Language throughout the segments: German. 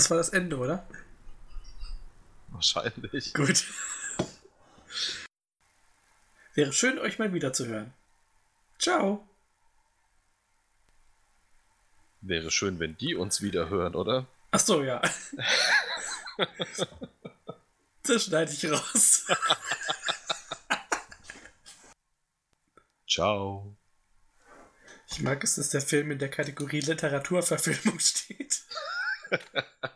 Das war das Ende, oder? Wahrscheinlich. Gut. Wäre schön, euch mal wieder zu hören. Ciao. Wäre schön, wenn die uns wieder hören, oder? Ach so, ja. das schneide ich raus. Ciao. Ich mag es, dass der Film in der Kategorie Literaturverfilmung steht.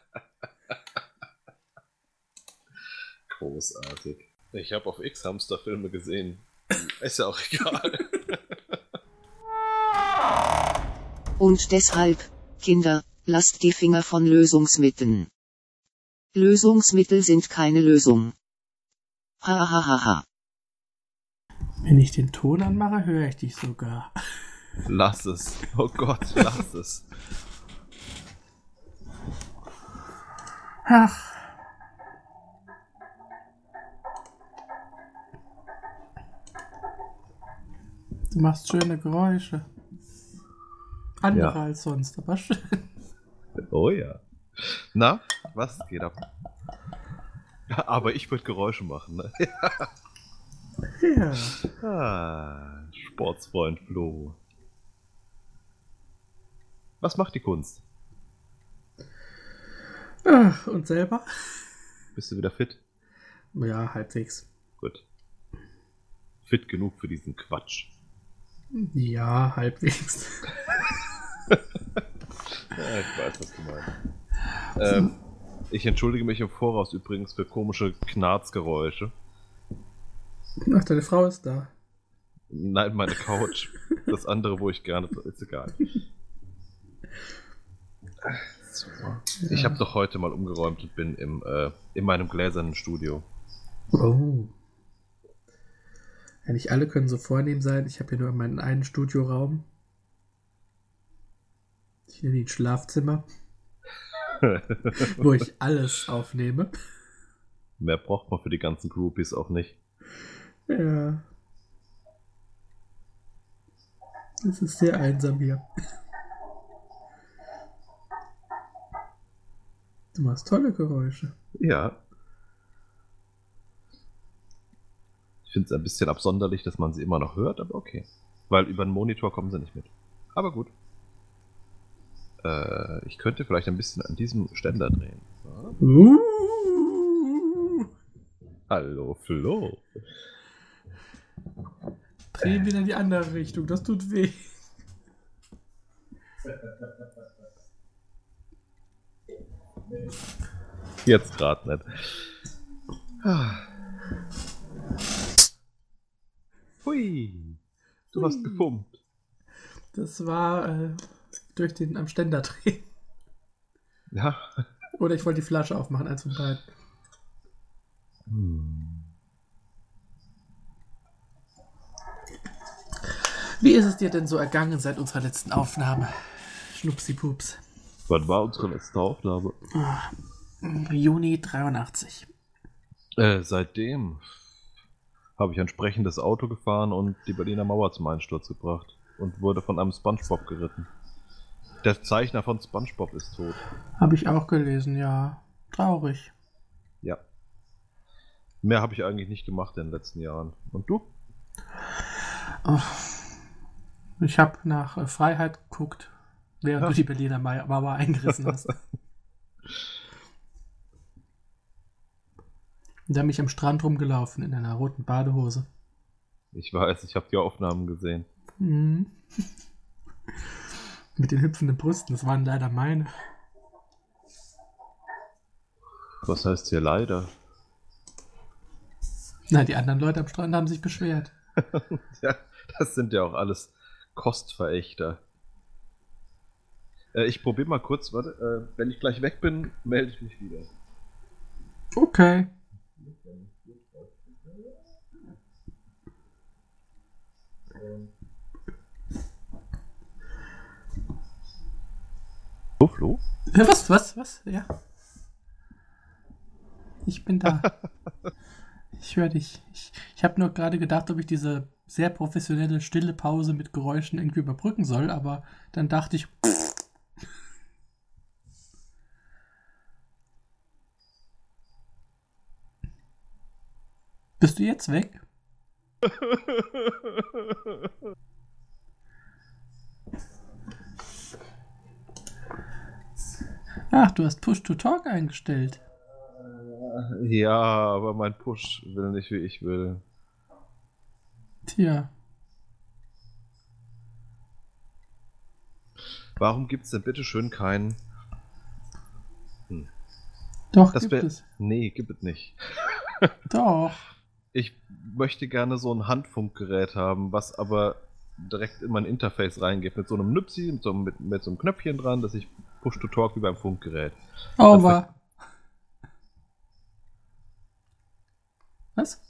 Großartig. Ich habe auf X Hamsterfilme gesehen. Ist ja auch egal. Und deshalb, Kinder, lasst die Finger von Lösungsmitteln. Lösungsmittel sind keine Lösung. Ha ha ha ha. Wenn ich den Ton anmache, höre ich dich sogar. Lass es. Oh Gott, lass es. Ach. Du machst schöne Geräusche. Andere Ja. als sonst, aber schön. Oh ja. Na, was geht ab? Aber ich würde Geräusche machen, ne? Ja. Ah, Sportsfreund Flo. Was macht die Kunst? Ach, Und selber? Bist du wieder fit? Ja, halbwegs. Gut. Fit genug für diesen Quatsch. Ja, halbwegs. Ja, ich weiß, was du meinst. Ähm, ich entschuldige mich im Voraus übrigens für komische Knarzgeräusche. Ach, deine Frau ist da. Nein, meine Couch. Das andere, wo ich gerne. Ist egal. So. Ich habe doch heute mal umgeräumt und bin im, äh, in meinem gläsernen Studio. Oh. Ja, nicht alle können so vornehm sein. Ich habe hier nur meinen einen Studioraum. Ich nenne ihn Schlafzimmer, wo ich alles aufnehme. Mehr braucht man für die ganzen Groupies auch nicht. Ja. Es ist sehr einsam hier. Du machst tolle Geräusche. Ja. Finde es ein bisschen absonderlich, dass man sie immer noch hört, aber okay. Weil über den Monitor kommen sie nicht mit. Aber gut. Äh, ich könnte vielleicht ein bisschen an diesem Ständer drehen. So. Uh, Hallo, Flo. drehen wieder in die andere Richtung. Das tut weh. Jetzt gerade nicht. Hui. Du hast Hui. gepumpt. Das war äh, durch den am Ständer drehen. Ja. Oder ich wollte die Flasche aufmachen, eins von beiden. Hm. Wie ist es dir denn so ergangen seit unserer letzten Aufnahme? Schnupsi-Pups. Wann war unsere letzte Aufnahme? Juni 83. Äh, seitdem habe ich ein sprechendes Auto gefahren und die Berliner Mauer zum Einsturz gebracht und wurde von einem Spongebob geritten. Der Zeichner von Spongebob ist tot. Habe ich auch gelesen, ja. Traurig. Ja. Mehr habe ich eigentlich nicht gemacht in den letzten Jahren. Und du? Ich habe nach äh, Freiheit geguckt, während Ja. du die Berliner Ma- Mauer eingerissen hast. Und dann bin ich am Strand rumgelaufen in einer roten Badehose. Ich weiß, ich habe die Aufnahmen gesehen. Mhm. Mit den hüpfenden Brüsten, das waren leider meine. Was heißt hier leider? Na, die anderen Leute am Strand haben sich beschwert. Ja, das sind ja auch alles Kostverächter. Äh, ich probiere mal kurz, warte, äh, wenn ich gleich weg bin, melde ich mich wieder. Okay. Oh, Flo? Ja, was, was, was? Ja. Ich bin da. ich höre dich. Ich, ich habe nur gerade gedacht, ob ich diese sehr professionelle stille Pause mit Geräuschen irgendwie überbrücken soll, aber dann dachte ich. Bist du jetzt weg? Ach, du hast Push-to-Talk eingestellt. Ja, aber mein Push will nicht, wie ich will. Tja. Warum gibt's denn bitte schön keinen. Doch, Das gibt es. Nee, gibt es nicht. Doch. Ich möchte gerne so ein Handfunkgerät haben, was aber direkt in mein Interface reingeht. Mit so einem Nüpsi, mit so, einem- mit, mit so einem Knöpfchen dran, dass ich Push-to-Talk wie beim Funkgerät. Over. Was?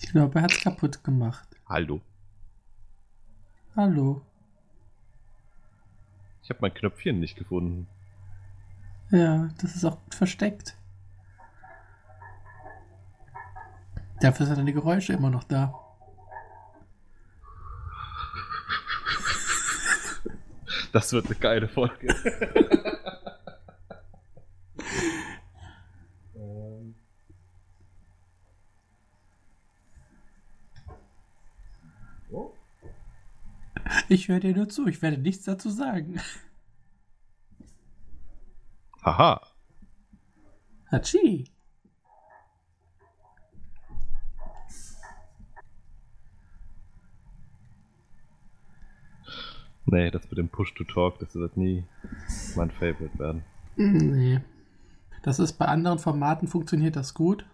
Ich glaube, er hat es kaputt gemacht. Hallo. Hallo. Ich habe mein Knöpfchen nicht gefunden. Ja, das ist auch gut versteckt. Dafür sind deine Geräusche immer noch da. Das wird eine geile Folge. Ich höre dir nur zu, ich werde nichts dazu sagen. Haha. Hachi. Nee, das mit dem Push-to-Talk, das wird nie mein Favorite werden. Nee. Das ist bei anderen Formaten funktioniert das gut.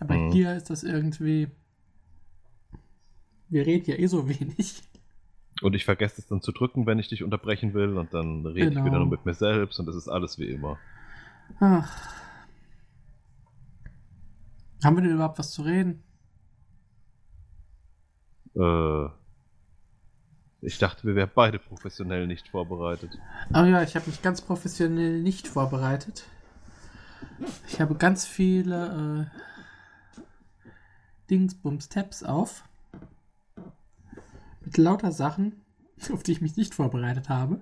Aber Mhm. hier ist das irgendwie. Wir reden ja eh so wenig. Und ich vergesse es dann zu drücken, wenn ich dich unterbrechen will, und dann rede Genau. ich wieder nur mit mir selbst und das ist alles wie immer. Ach. Haben wir denn überhaupt was zu reden? Äh, ich dachte, wir wären beide professionell nicht vorbereitet. Oh ja, ich habe mich ganz professionell nicht vorbereitet. Ich habe ganz viele äh, Dingsbums-Tabs auf. Mit lauter Sachen, auf die ich mich nicht vorbereitet habe.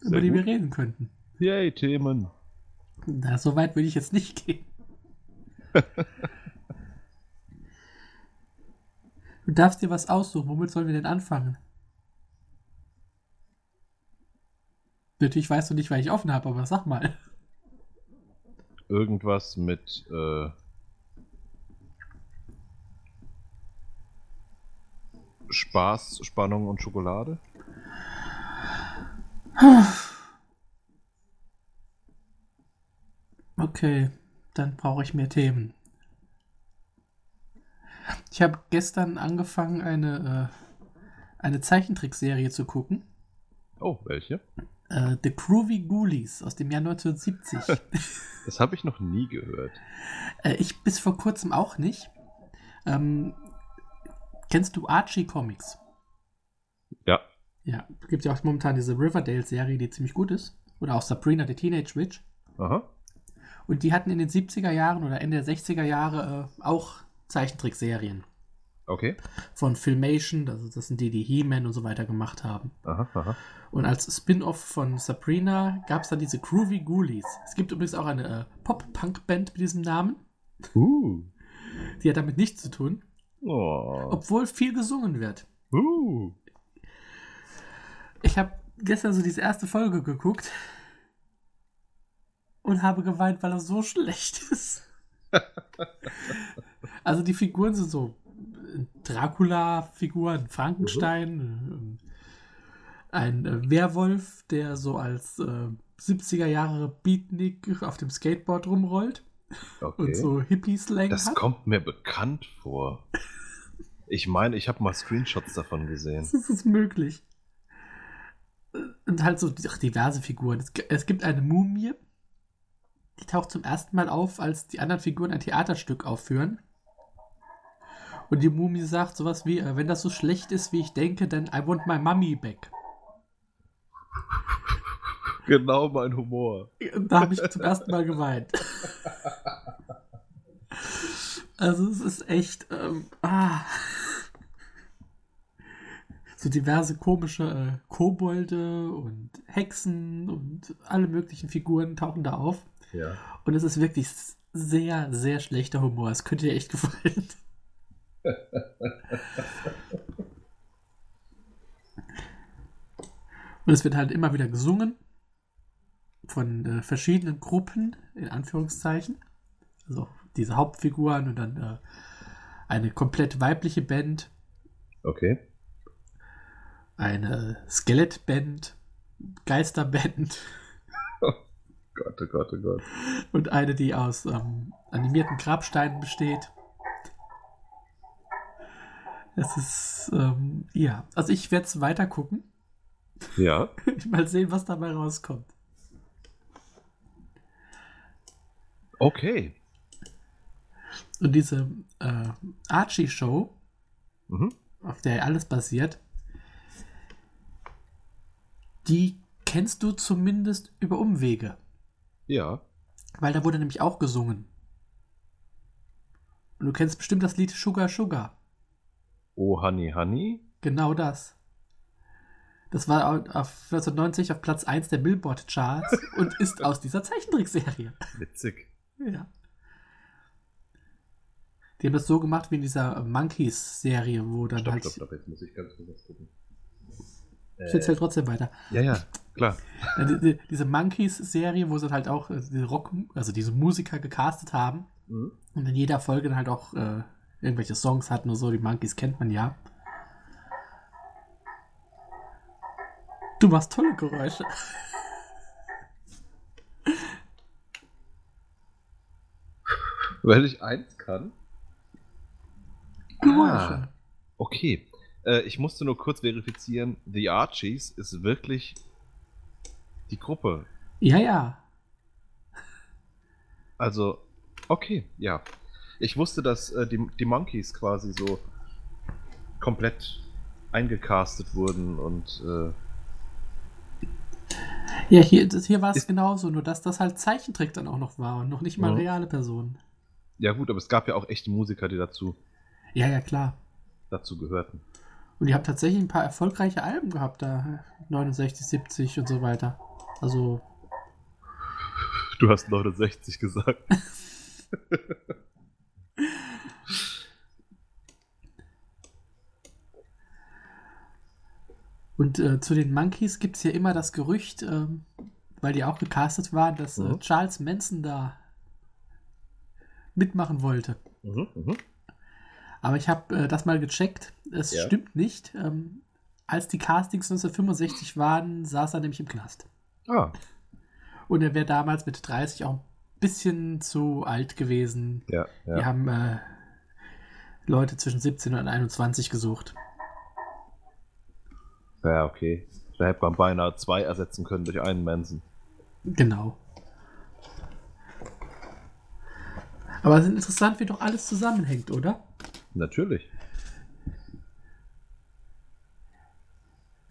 Sehr über die wir gut. reden könnten. Yay, Themen. Na, so weit würde ich jetzt nicht gehen. du darfst dir was aussuchen. Womit sollen wir denn anfangen? Natürlich weißt du nicht, weil ich offen habe, aber sag mal. Irgendwas mit, äh, Spaß, Spannung und Schokolade? Okay, dann brauche ich mehr Themen. Ich habe gestern angefangen, eine, äh, eine Zeichentrickserie zu gucken. Oh, welche? Äh, The Groovy Ghoulies aus dem Jahr 1970. Das habe ich noch nie gehört. äh, ich bis vor kurzem auch nicht. Ähm, kennst du Archie Comics? Ja. Ja, gibt ja auch momentan diese Riverdale-Serie, die ziemlich gut ist. Oder auch Sabrina, the Teenage Witch. Aha. Und die hatten in den 70er Jahren oder Ende der 60er Jahre äh, auch Zeichentrickserien. Okay. von Filmation, also das sind die, die He-Man und so weiter gemacht haben. Aha, aha. Und als Spin-off von Sabrina gab es dann diese Groovy Ghoulies. Es gibt übrigens auch eine äh, Pop-Punk-Band mit diesem Namen. Uh. Die hat damit nichts zu tun, Oh. obwohl viel gesungen wird. Uh. Ich habe gestern so diese erste Folge geguckt und habe geweint, weil er so schlecht ist. also die Figuren sind so äh, Dracula-Figuren, Frankenstein, äh, ein äh, Werwolf, der so als äh, 70er Jahre Beatnik auf dem Skateboard rumrollt Okay. und so Hippie-Slang Das hat. kommt mir bekannt vor. Ich meine, ich habe mal Screenshots davon gesehen. Das ist möglich. Und halt so ach, diverse Figuren. Es, gi- es gibt eine Mumie, die taucht zum ersten Mal auf, als die anderen Figuren ein Theaterstück aufführen. Und die Mumie sagt sowas wie, äh, wenn das so schlecht ist, wie ich denke, dann I want my mummy back. Genau mein Humor. Da habe ich zum ersten Mal geweint. Also es ist echt, ähm, ah. so diverse komische äh, Kobolde und Hexen und alle möglichen Figuren tauchen da auf. Ja. Und es ist wirklich sehr, sehr schlechter Humor. Es könnte dir echt gefallen. Und es wird halt immer wieder gesungen von äh, verschiedenen Gruppen, in Anführungszeichen. Also diese Hauptfiguren und dann äh, eine komplett weibliche Band, Okay. eine Skelettband, Geisterband Gott, oh Gott, oh Gott. und eine, die aus ähm, animierten Grabsteinen besteht. Es ist, ähm, ja, also ich werde es weiter gucken. Ja. Mal sehen, was dabei rauskommt. Okay. Und diese äh, Archie-Show, Mhm. auf der alles basiert, die kennst du zumindest über Umwege. Ja. Weil da wurde nämlich auch gesungen. Und du kennst bestimmt das Lied Sugar Sugar. Oh, Honey, Honey. Genau das. Das war au- auf 1990 auf Platz 1 der Billboard-Charts und ist aus dieser Zeichentrickserie. Witzig. Ja. Die haben das so gemacht wie in dieser Monkeys-Serie, wo dann Stopp, halt. stopp, stopp. Jetzt muss ich ganz kurz gucken. Ich erzähl trotzdem weiter. Ja, ja, klar. Die, die, diese Monkeys-Serie, wo sie halt auch äh, diese Rock, also diese Musiker gecastet haben Mhm. und in jeder Folge dann halt auch äh, irgendwelche Songs hatten und so. Die Monkeys kennt man ja. Du machst tolle Geräusche. Weil ich eins kann. Geräusche. Okay. Äh, ich musste nur kurz verifizieren, The Archies ist wirklich die Gruppe. Ja, ja. Also, okay, ja. Ich wusste, dass äh, die, die Monkeys quasi so komplett eingecastet wurden und äh, Ja, hier, das, hier war es genauso, nur dass das halt Zeichentrick dann auch noch war und noch nicht mal Mhm. reale Personen. Ja gut, aber es gab ja auch echte Musiker, die dazu, Ja, ja, klar. dazu gehörten. Und die haben tatsächlich ein paar erfolgreiche Alben gehabt, da 69, 70 und so weiter. Also, Du hast 69 gesagt. und äh, zu den Monkeys gibt es ja immer das Gerücht, ähm, weil die auch gecastet waren, dass äh, Mhm. Charles Manson da mitmachen wollte. Mhm, mhm. Aber ich habe äh, das mal gecheckt. Es Ja. stimmt nicht. Ähm, als die Castings 1965 waren, saß er nämlich im Knast. Ah, Und er wäre damals mit 30 auch ein bisschen zu alt gewesen. ja, ja. haben äh, Leute zwischen 17 und 21 gesucht. Ja, okay. Da hätte man beinahe zwei ersetzen können durch einen Manson. Genau. Aber es ist interessant, wie doch alles zusammenhängt, oder? Natürlich.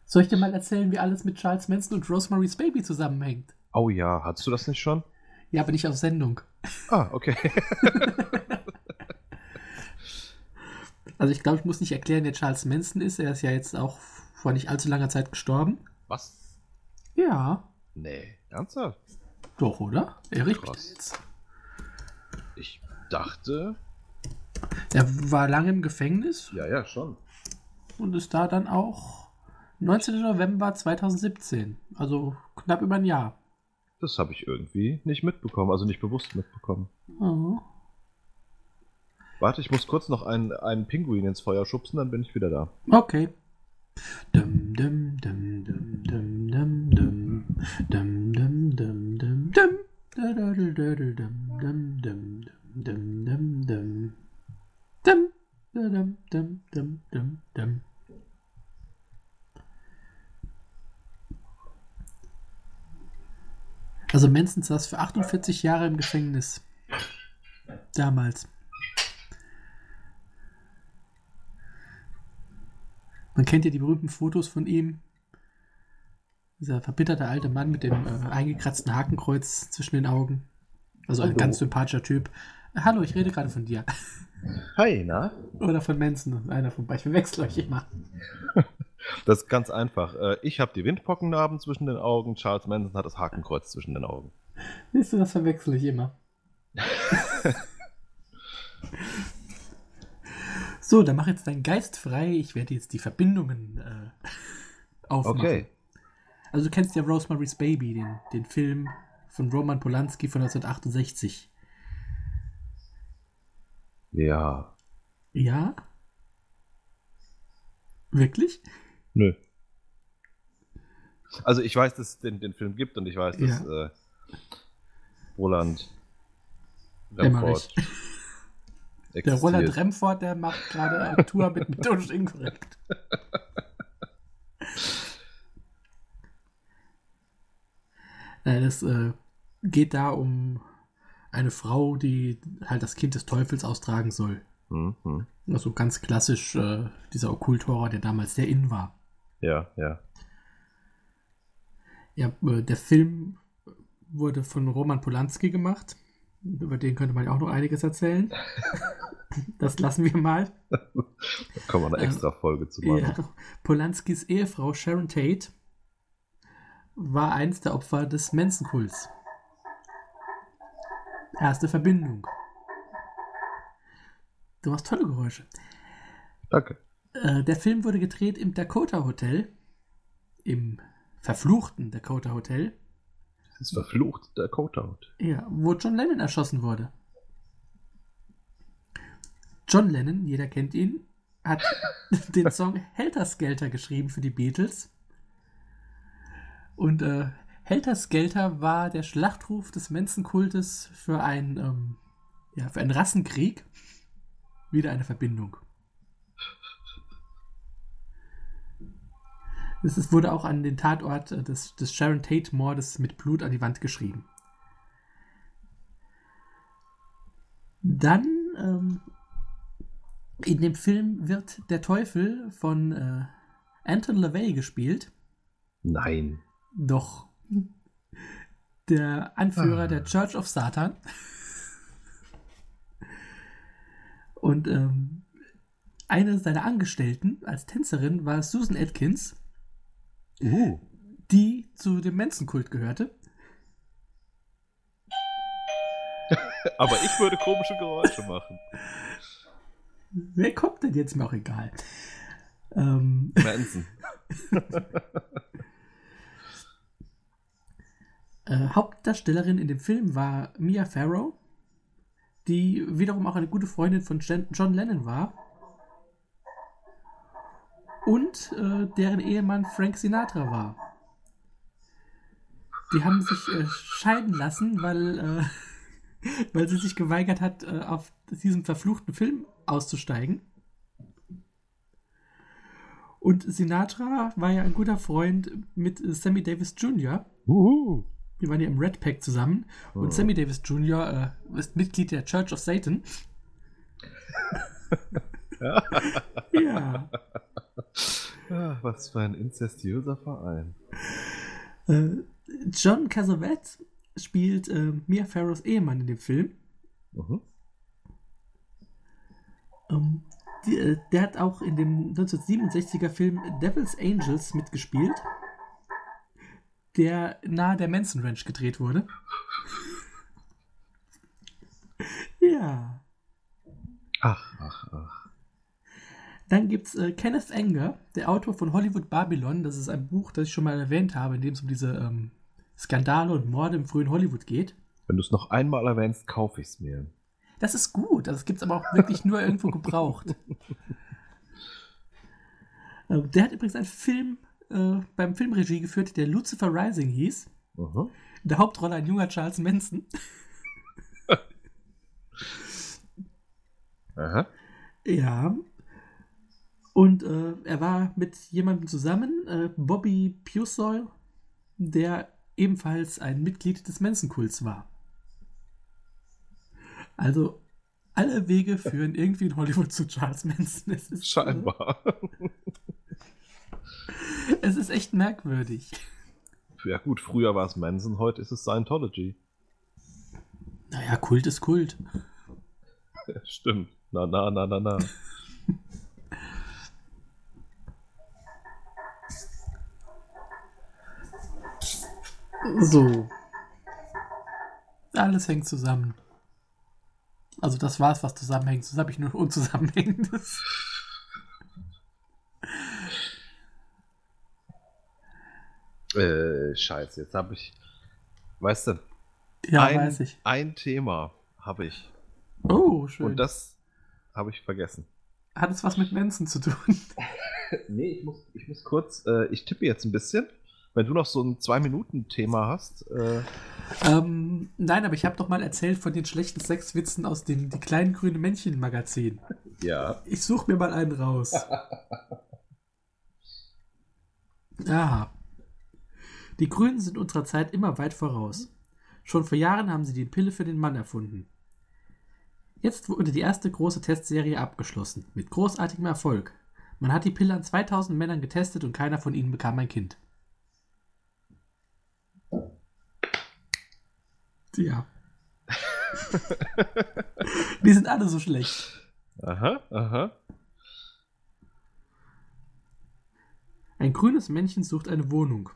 Soll ich dir mal erzählen, wie alles mit Charles Manson und Rosemary's Baby zusammenhängt? Oh ja, hattest du das nicht schon? Ja, aber nicht auf Sendung. Ah, okay. Also ich glaube, ich muss nicht erklären, wer Charles Manson ist. Er ist ja jetzt auch vor nicht allzu langer Zeit gestorben. Was? Ja, Nee, ernsthaft? doch, oder? Erich Krass. Ich dachte. Er war lange im Gefängnis Ja, ja, schon. und ist da dann auch 19. November 2017. Also knapp über ein Jahr. Das habe ich irgendwie nicht mitbekommen, also nicht bewusst mitbekommen. Oh. Warte, ich muss kurz noch einen, einen Pinguin ins Feuer schubsen, dann bin ich wieder da. Okay. Manson saß für 48 Jahre im Gefängnis. Damals. Man kennt ja die berühmten Fotos von ihm. Dieser verbitterte alte Mann mit dem äh, eingekratzten Hakenkreuz zwischen den Augen. Also ein Hallo. ganz sympathischer Typ. Äh, Hallo, ich rede gerade von dir. Hi, na? Oder von Manson. Einer von beiden. Ich verwechsel euch immer. Das ist ganz einfach. Äh, Ich habe die Windpockennarben zwischen den Augen, Charles Manson hat das Hakenkreuz zwischen den Augen. Siehst du, das verwechsel ich immer. so, dann mach jetzt deinen Geist frei. Ich werde jetzt die Verbindungen äh, aufmachen. Okay. Also du kennst ja Rosemary's Baby, den, den Film von Roman Polanski von 1968. Ja. Ja? Wirklich? Nö. Also ich weiß, dass es den, den Film gibt und ich weiß, dass Ja. äh, Roland. Remford Der Roland. Remford, der macht gerade eine Tour mit methodisch inkorrekt. Äh, Es äh, geht da um eine Frau, die halt das Kind des Teufels austragen soll. Hm, hm. Also ganz klassisch äh, dieser Okkulthorror, der damals sehr in war. Ja, ja. Ja, äh, der Film wurde von Roman Polanski gemacht. Über den könnte man ja auch noch einiges erzählen. das lassen wir mal. Da kann man eine extra Folge zu machen. Ja, Polanskis Ehefrau Sharon Tate war eins der Opfer des Manson-Kults. Erste Verbindung. Du machst tolle Geräusche. Danke. Äh, der Film wurde gedreht im Dakota Hotel. Im verfluchten Dakota Hotel. Das ist verflucht, der Codeout. Ja, wo John Lennon erschossen wurde. John Lennon, jeder kennt ihn, hat den Song Helter Skelter geschrieben für die Beatles. Und äh, Helter Skelter war der Schlachtruf des Manson-Kultes für, ein, ähm, ja, für einen Rassenkrieg. Wieder eine Verbindung. Es wurde auch an den Tatort äh, des, des Sharon Tate-Mordes mit Blut an die Wand geschrieben. Dann ähm, in dem Film wird der Teufel von äh, Anton LaVey gespielt. Nein. Doch. Der Anführer Ah. der Church of Satan. Und ähm, eine seiner Angestellten als Tänzerin war Susan Atkins, Uh. die zu dem Manson-Kult gehörte. Aber ich würde komische Geräusche machen. Wer kommt denn jetzt? Mir auch egal. Ähm, Manson. äh, Hauptdarstellerin in dem Film war Mia Farrow, die wiederum auch eine gute Freundin von Jen- John Lennon war. Und äh, deren Ehemann Frank Sinatra war. Die haben sich äh, scheiden lassen, weil, äh, weil sie sich geweigert hat, äh, auf diesem verfluchten Film auszusteigen. Und Sinatra war ja ein guter Freund mit äh, Sammy Davis Jr. Uhu. Die waren ja im Red Pack zusammen. Oh. Und Sammy Davis Jr. Äh, ist Mitglied der Church of Satan. ja. Was für ein inzestiöser Verein. Äh, John Cassavet spielt äh, Mia Farrows Ehemann in dem Film. Mhm. Ähm, die, äh, der hat auch in dem 1967er Film Devil's Angels mitgespielt, der nahe der Manson Ranch gedreht wurde. ja. Ach, ach, ach. Dann gibt es äh, Kenneth Anger, der Autor von Hollywood Babylon. Das ist ein Buch, das ich schon mal erwähnt habe, in dem es um diese ähm, Skandale und Morde im frühen Hollywood geht. Wenn du es noch einmal erwähnst, kaufe ich es mir. Das ist gut. Das gibt es aber auch wirklich nur irgendwo gebraucht. Äh, Der hat übrigens einen Film äh, beim Filmregie geführt, der Lucifer Rising hieß. Mhm. In der Hauptrolle ein junger Charles Manson. Aha. Ja. Und äh, er war mit jemandem zusammen, äh, Bobby Pusoil, der ebenfalls ein Mitglied des Manson-Kults war. Also, alle Wege führen irgendwie in Hollywood zu Charles Manson. Es ist, Scheinbar. Äh, es ist echt merkwürdig. ja gut, früher war es Manson, heute ist es Scientology. Naja, Kult ist Kult. Stimmt. Na, na, na, na, na. So. Alles hängt zusammen. Also das war's, was zusammenhängt. Das habe ich nur unzusammenhängendes. Äh, scheiße, jetzt habe ich. Weißt du, Ja, ein, weiß ich. ein Thema habe ich. Oh, schön. Und das habe ich vergessen. Hat es was mit Mensen zu tun? Nee, ich muss, ich muss kurz, äh, ich tippe jetzt ein bisschen. Wenn du noch so ein Zwei-Minuten-Thema hast. Äh, ähm, nein, aber ich habe doch mal erzählt von den schlechten Sexwitzen aus dem Die kleinen grünen Männchen Magazin. ja. Ich suche mir mal einen raus. Aha. Die Grünen sind unserer Zeit immer weit voraus. Schon vor Jahren haben sie die Pille für den Mann erfunden. Jetzt wurde die erste große Testserie abgeschlossen, mit großartigem Erfolg. Man hat die Pille an 2000 Männern getestet und keiner von ihnen bekam ein Kind. Ja. die sind alle so schlecht. Aha, aha. Ein grünes Männchen sucht eine Wohnung.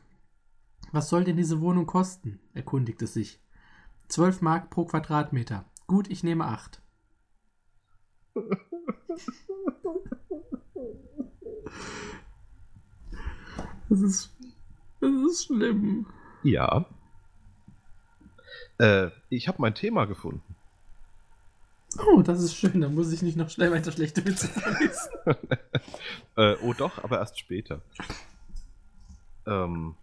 Was soll denn diese Wohnung kosten? erkundigt es sich. 12 Mark pro Quadratmeter. Gut, ich nehme 8. Das ist. Das ist schlimm. Ja. Äh, ich habe mein Thema gefunden. Oh, das ist schön. Dann muss ich nicht noch schnell weiter schlechte Witze vorlesen. Äh, oh doch, aber erst später. Ähm,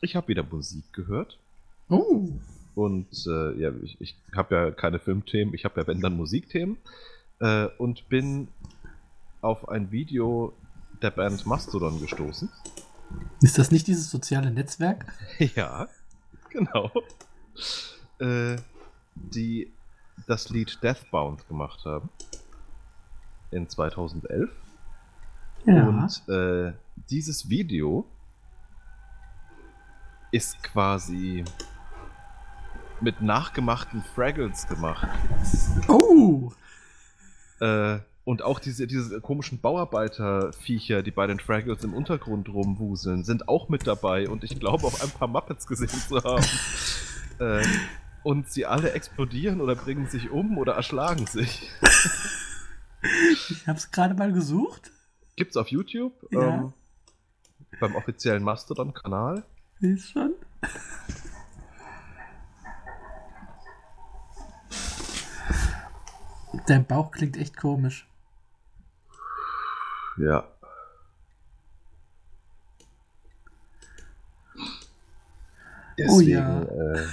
ich habe wieder Musik gehört. Oh. Und äh, ja, ich, ich habe ja keine Filmthemen, ich habe ja wenn dann Musikthemen. Äh, und bin auf ein Video der Band Mastodon gestoßen. Ist das nicht dieses soziale Netzwerk? ja, genau. Äh, die das Lied Deathbound gemacht haben. In 2011. Und äh, dieses Video ist quasi mit nachgemachten Fraggles gemacht. oh. Äh, und auch diese, diese komischen Bauarbeiterviecher, die bei den Fraggles im Untergrund rumwuseln, sind auch mit dabei und ich glaube auch ein paar Muppets gesehen zu haben. äh, und sie alle explodieren oder bringen sich um oder erschlagen sich. Ich hab's gerade mal gesucht. Gibt's auf YouTube. Ja. Ähm, beim offiziellen Mastodon-Kanal. Ist schon. Dein Bauch klingt echt komisch. Ja. Oh ja. Äh,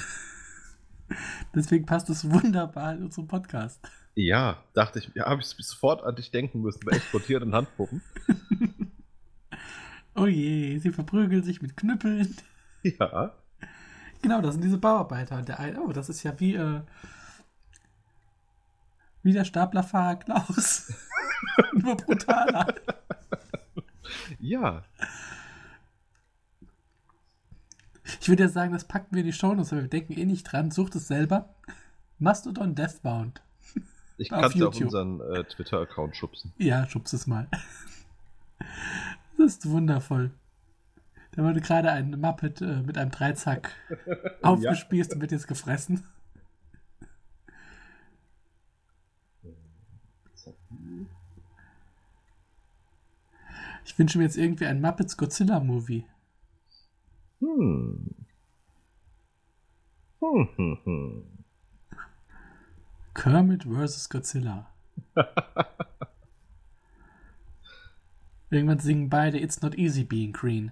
Deswegen passt es wunderbar in unseren Podcast. ja, dachte ich, ja, habe ich sofort an dich denken müssen bei explodierenden Handpuppen. Oh je, sie verprügeln sich mit Knüppeln. Ja. Genau, das sind diese Bauarbeiter. Und der eine, oh, das ist ja wie, äh, wie der Staplerfahrer Klaus. Nur brutaler. Ja. Ich würde ja sagen, das packen wir in die Shownotes, aber wir denken eh nicht dran. Sucht es selber. Mastodon Deathbound. Ich Auf kann es auf YouTube. unseren äh, Twitter-Account schubsen. Ja, schubst es mal. Das ist wundervoll. Da wurde gerade ein Muppet äh, mit einem Dreizack aufgespießt und wird jetzt gefressen. Ich wünsche mir jetzt irgendwie einen Muppets Godzilla-Movie. Hm. Hm, hm, hm. Kermit vs. Godzilla. Irgendwann singen beide It's not easy being green.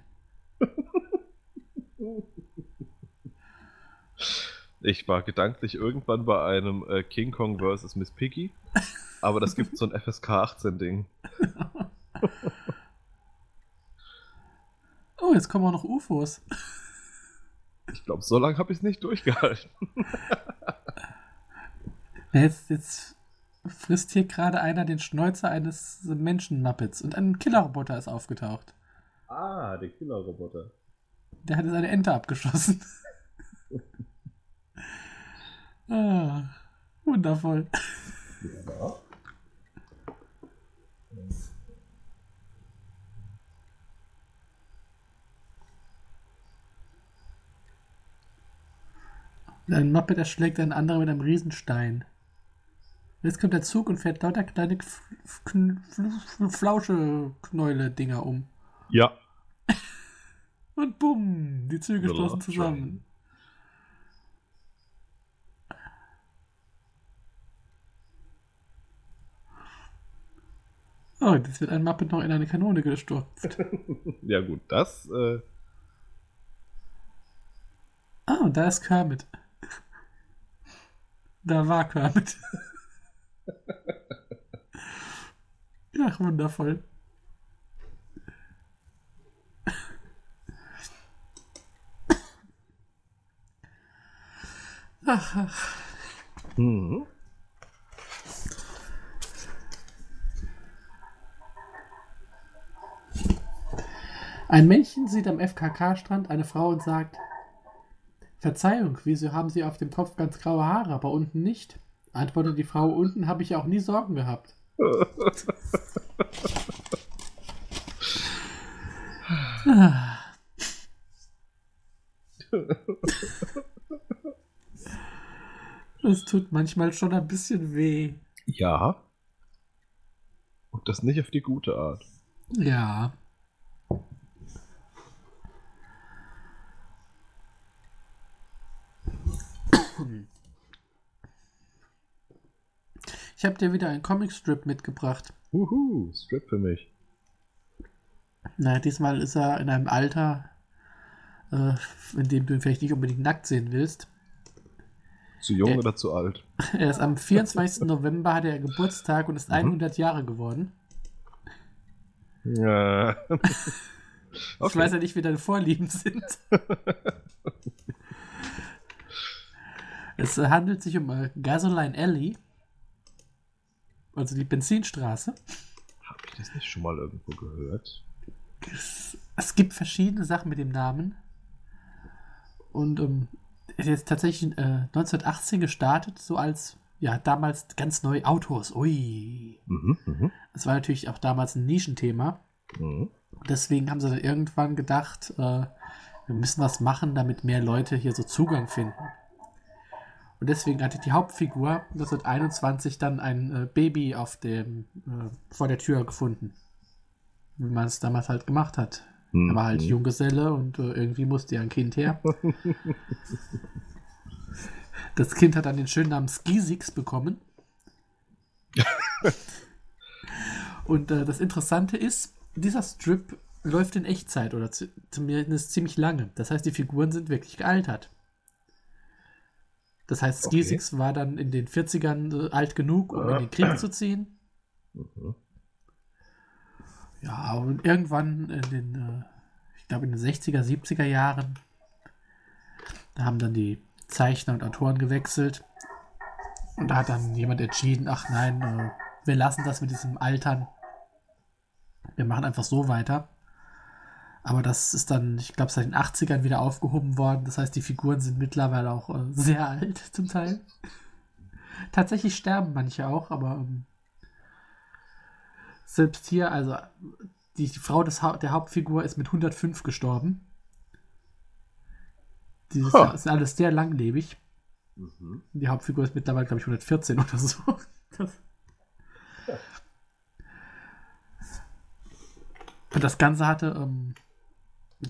Ich war gedanklich irgendwann bei einem äh, King Kong vs. Miss Piggy, aber das gibt so ein FSK 18 Ding. Oh, jetzt kommen auch noch UFOs. Ich glaube, so lange habe ich es nicht durchgehalten. Jetzt, jetzt frisst hier gerade einer den Schnäuzer eines Menschen-Muppets und ein Killerroboter ist aufgetaucht. Ah, der Killerroboter. Der hat jetzt eine Ente abgeschossen. ah, wundervoll. Ja. Ein Muppet erschlägt einen anderen mit einem Riesenstein. Jetzt kommt der Zug und fährt lauter kleine Flauscheknäule-Dinger um. Ja. Und bumm, die Züge The stoßen zusammen. Oh, jetzt wird ein Muppet noch in eine Kanone gestürzt. Ja, gut, das. Äh, Ah, und da ist Kermit. Da war Kermit. Ach, wundervoll. Ach, ach. mhm. Ein Männchen sieht am FKK-Strand eine Frau und sagt: Verzeihung, wieso haben Sie auf dem Kopf ganz graue Haare, aber unten nicht? Antwortet die Frau: Unten habe ich ja auch nie Sorgen gehabt. Ah. Das tut manchmal schon ein bisschen weh. Ja. Und das nicht auf die gute Art. Ja. Ich habe dir wieder einen Comicstrip mitgebracht. Uhu, Strip für mich. Na, diesmal ist er in einem Alter, äh, in dem du ihn vielleicht nicht unbedingt nackt sehen willst. Zu jung Äh. oder zu alt? Er ist am 24. November, hatte er Geburtstag und ist Mhm. 100 Jahre geworden. Ja. Ich weiß ja nicht, wie deine Vorlieben sind. es handelt sich um Gasoline Alley, also die Benzinstraße. Habe ich das nicht schon mal irgendwo gehört? Es, es gibt verschiedene Sachen mit dem Namen. Und ähm, er ist tatsächlich äh, 1918 gestartet, so als, ja, damals ganz neue Autos. Ui. Mhm, mhm, Das war natürlich auch damals ein Nischenthema. mhm. Deswegen haben sie dann irgendwann gedacht, äh, wir müssen was machen, damit mehr Leute hier so Zugang finden. Und deswegen hatte die Hauptfigur 1921 dann ein äh, Baby auf dem, äh, vor der Tür gefunden. Wie man es damals halt gemacht hat. Er war halt Mhm. Junggeselle und äh, irgendwie musste ja ein Kind her. Das Kind hat dann den schönen Namen Skisix bekommen. und äh, das Interessante ist, dieser Strip läuft in Echtzeit oder zu, zumindest ziemlich lange. Das heißt, die Figuren sind wirklich gealtert. Das heißt, Okay. Skisix war dann in den 40ern äh, alt genug, um in den Krieg zu ziehen. Mhm. Ja, und irgendwann in den, äh, ich glaube in den 60er, 70er Jahren, da haben dann die Zeichner und Autoren gewechselt. Und da hat dann jemand entschieden, ach nein, äh, wir lassen das mit diesem Altern. Wir machen einfach so weiter. Aber das ist dann, ich glaube, seit den 80ern wieder aufgehoben worden. Das heißt, die Figuren sind mittlerweile auch äh, sehr alt zum Teil. Tatsächlich sterben manche auch, aber ähm, selbst hier, also die, die Frau des ha der Hauptfigur ist mit 105 gestorben. Die ist, Ha. ist alles sehr langlebig. Mhm. Die Hauptfigur ist mittlerweile, glaube ich, 114 oder so. Das Und das Ganze hatte ähm,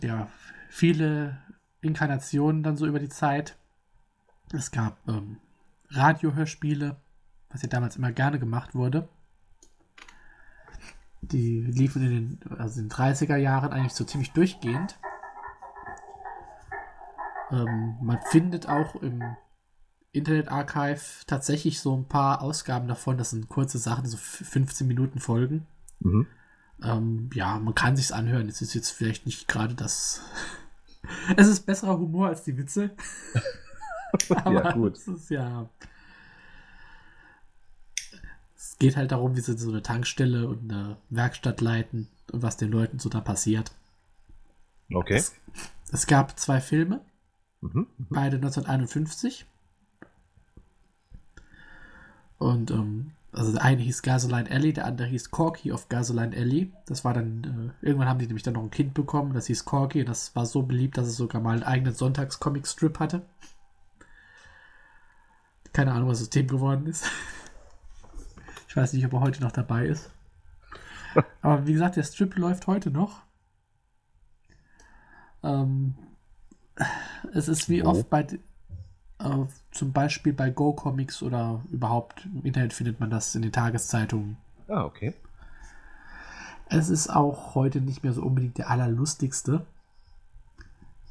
ja, viele Inkarnationen dann so über die Zeit. Es gab ähm, Radiohörspiele, was ja damals immer gerne gemacht wurde. Die liefen in den, also in den 30er Jahren eigentlich so ziemlich durchgehend. Ähm, man findet auch im Internet-Archive tatsächlich so ein paar Ausgaben davon. Das sind kurze Sachen, so 15 Minuten Folgen. Mhm. Ähm, ja, man kann sich's anhören. Es ist jetzt vielleicht nicht gerade das. es ist besserer Humor als die Witze. Aber Ja, gut. es ist ja. Es geht halt darum, wie sie so eine Tankstelle und eine Werkstatt leiten und was den Leuten so da passiert. Okay. Es, es gab zwei Filme, Mhm. beide 1951. Und ähm, also der eine hieß Gasoline Alley, der andere hieß Corky of Gasoline Alley. Das war dann, äh, irgendwann haben die nämlich dann noch ein Kind bekommen, das hieß Corky und das war so beliebt, dass es sogar mal einen eigenen Sonntags-Comic-Strip hatte. Keine Ahnung, was das Thema geworden ist. Ich weiß nicht, ob er heute noch dabei ist. Aber wie gesagt, der Strip läuft heute noch. Ähm, es ist wie Wo? oft bei, äh, zum Beispiel bei Go Comics oder überhaupt im Internet findet man das in den Tageszeitungen. Ah, okay. Es ist auch heute nicht mehr so unbedingt der allerlustigste.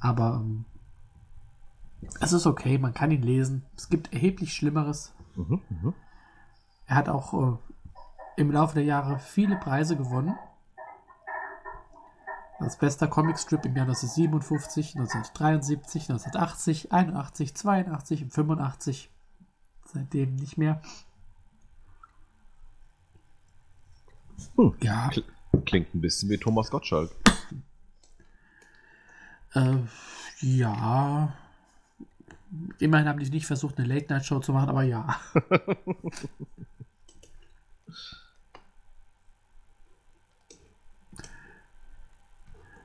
Aber ähm, es ist okay, man kann ihn lesen. Es gibt erheblich Schlimmeres. Mhm, mhm. Er hat auch äh, im Laufe der Jahre viele Preise gewonnen. Als bester Comicstrip im Jahr 1957, 1973, 1980, 81, 82 und 85. Seitdem nicht mehr. Hm. Ja, Kl klingt ein bisschen wie Thomas Gottschalk. äh, ja. Immerhin haben die nicht versucht, eine Late-Night-Show zu machen, aber ja.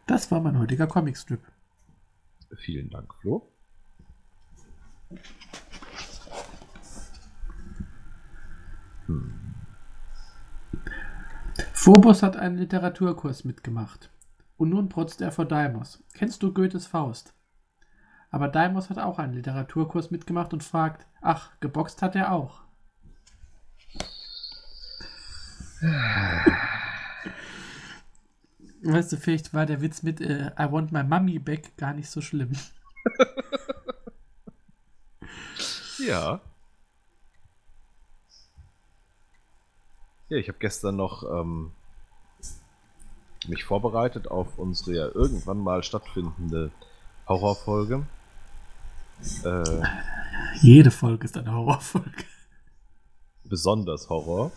Das war mein heutiger Comicstrip. Vielen Dank, Flo. Phobos hat einen Literaturkurs mitgemacht. Und nun protzt er vor Deimos. Kennst du Goethes Faust? Aber Deimos hat auch einen Literaturkurs mitgemacht und fragt, ach, geboxt hat er auch. Weißt du, vielleicht war der Witz mit äh, I want my mummy back gar nicht so schlimm. Ja. Ja, ich habe gestern noch ähm, mich vorbereitet auf unsere ja irgendwann mal stattfindende Horrorfolge. Äh, Jede Folge ist eine Horrorfolge. besonders Horror.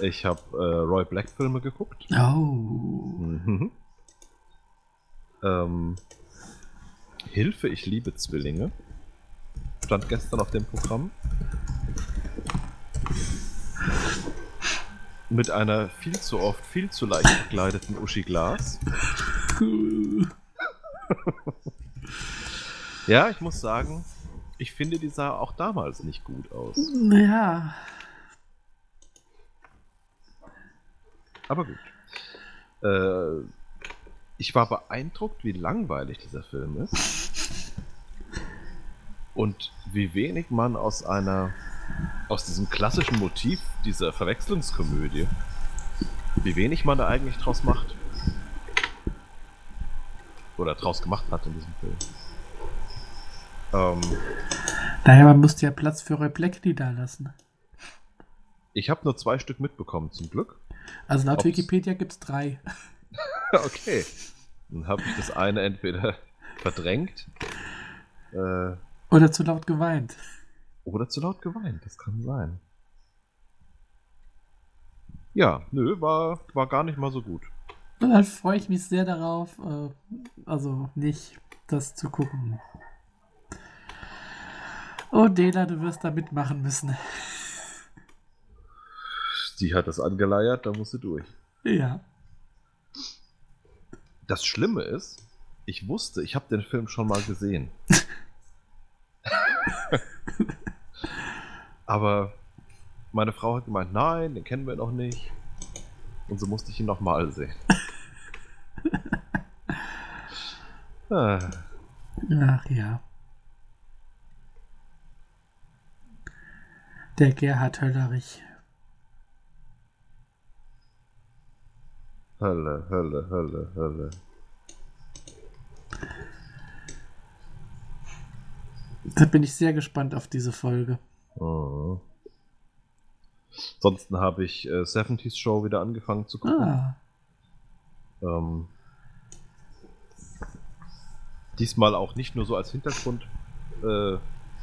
Ich habe äh, Roy Black Filme geguckt. Oh. Mhm. Ähm, Hilfe, ich liebe Zwillinge. Stand gestern auf dem Programm. Mit einer viel zu oft, viel zu leicht bekleideten Uschi Glas. Ja, ich muss sagen, ich finde, die sah auch damals nicht gut aus. Ja. Aber gut. Äh, ich war beeindruckt, wie langweilig dieser Film ist. Und wie wenig man aus einer, aus diesem klassischen Motiv dieser Verwechslungskomödie, wie wenig man da eigentlich draus macht. Oder draus gemacht hat in diesem Film. Ähm, Naja, man musste ja Platz für da lassen. ich habe nur zwei Stück mitbekommen, zum Glück. Also laut Ob's- Wikipedia gibt es drei. okay. Dann habe ich das eine entweder verdrängt äh, Oder zu laut geweint. oder zu laut geweint. Das kann sein. Ja, nö, war, war gar nicht mal so gut. Und dann freue ich mich sehr darauf, äh, also nicht das zu gucken. Oh, Dela, du wirst da mitmachen müssen. Die hat das angeleiert, da musst du durch. Ja. Das Schlimme ist, ich wusste, ich habe den Film schon mal gesehen. Aber meine Frau hat gemeint, nein, den kennen wir noch nicht. Und so musste ich ihn nochmal sehen. ah, Ach ja. Der Gerhard Höllerich. Hölle, Hölle, Hölle, Hölle. Da bin ich sehr gespannt auf diese Folge. Oh. Ansonsten habe ich äh, 70s Show wieder angefangen zu gucken. Ah, Ähm, diesmal auch nicht nur so als Hintergrund äh,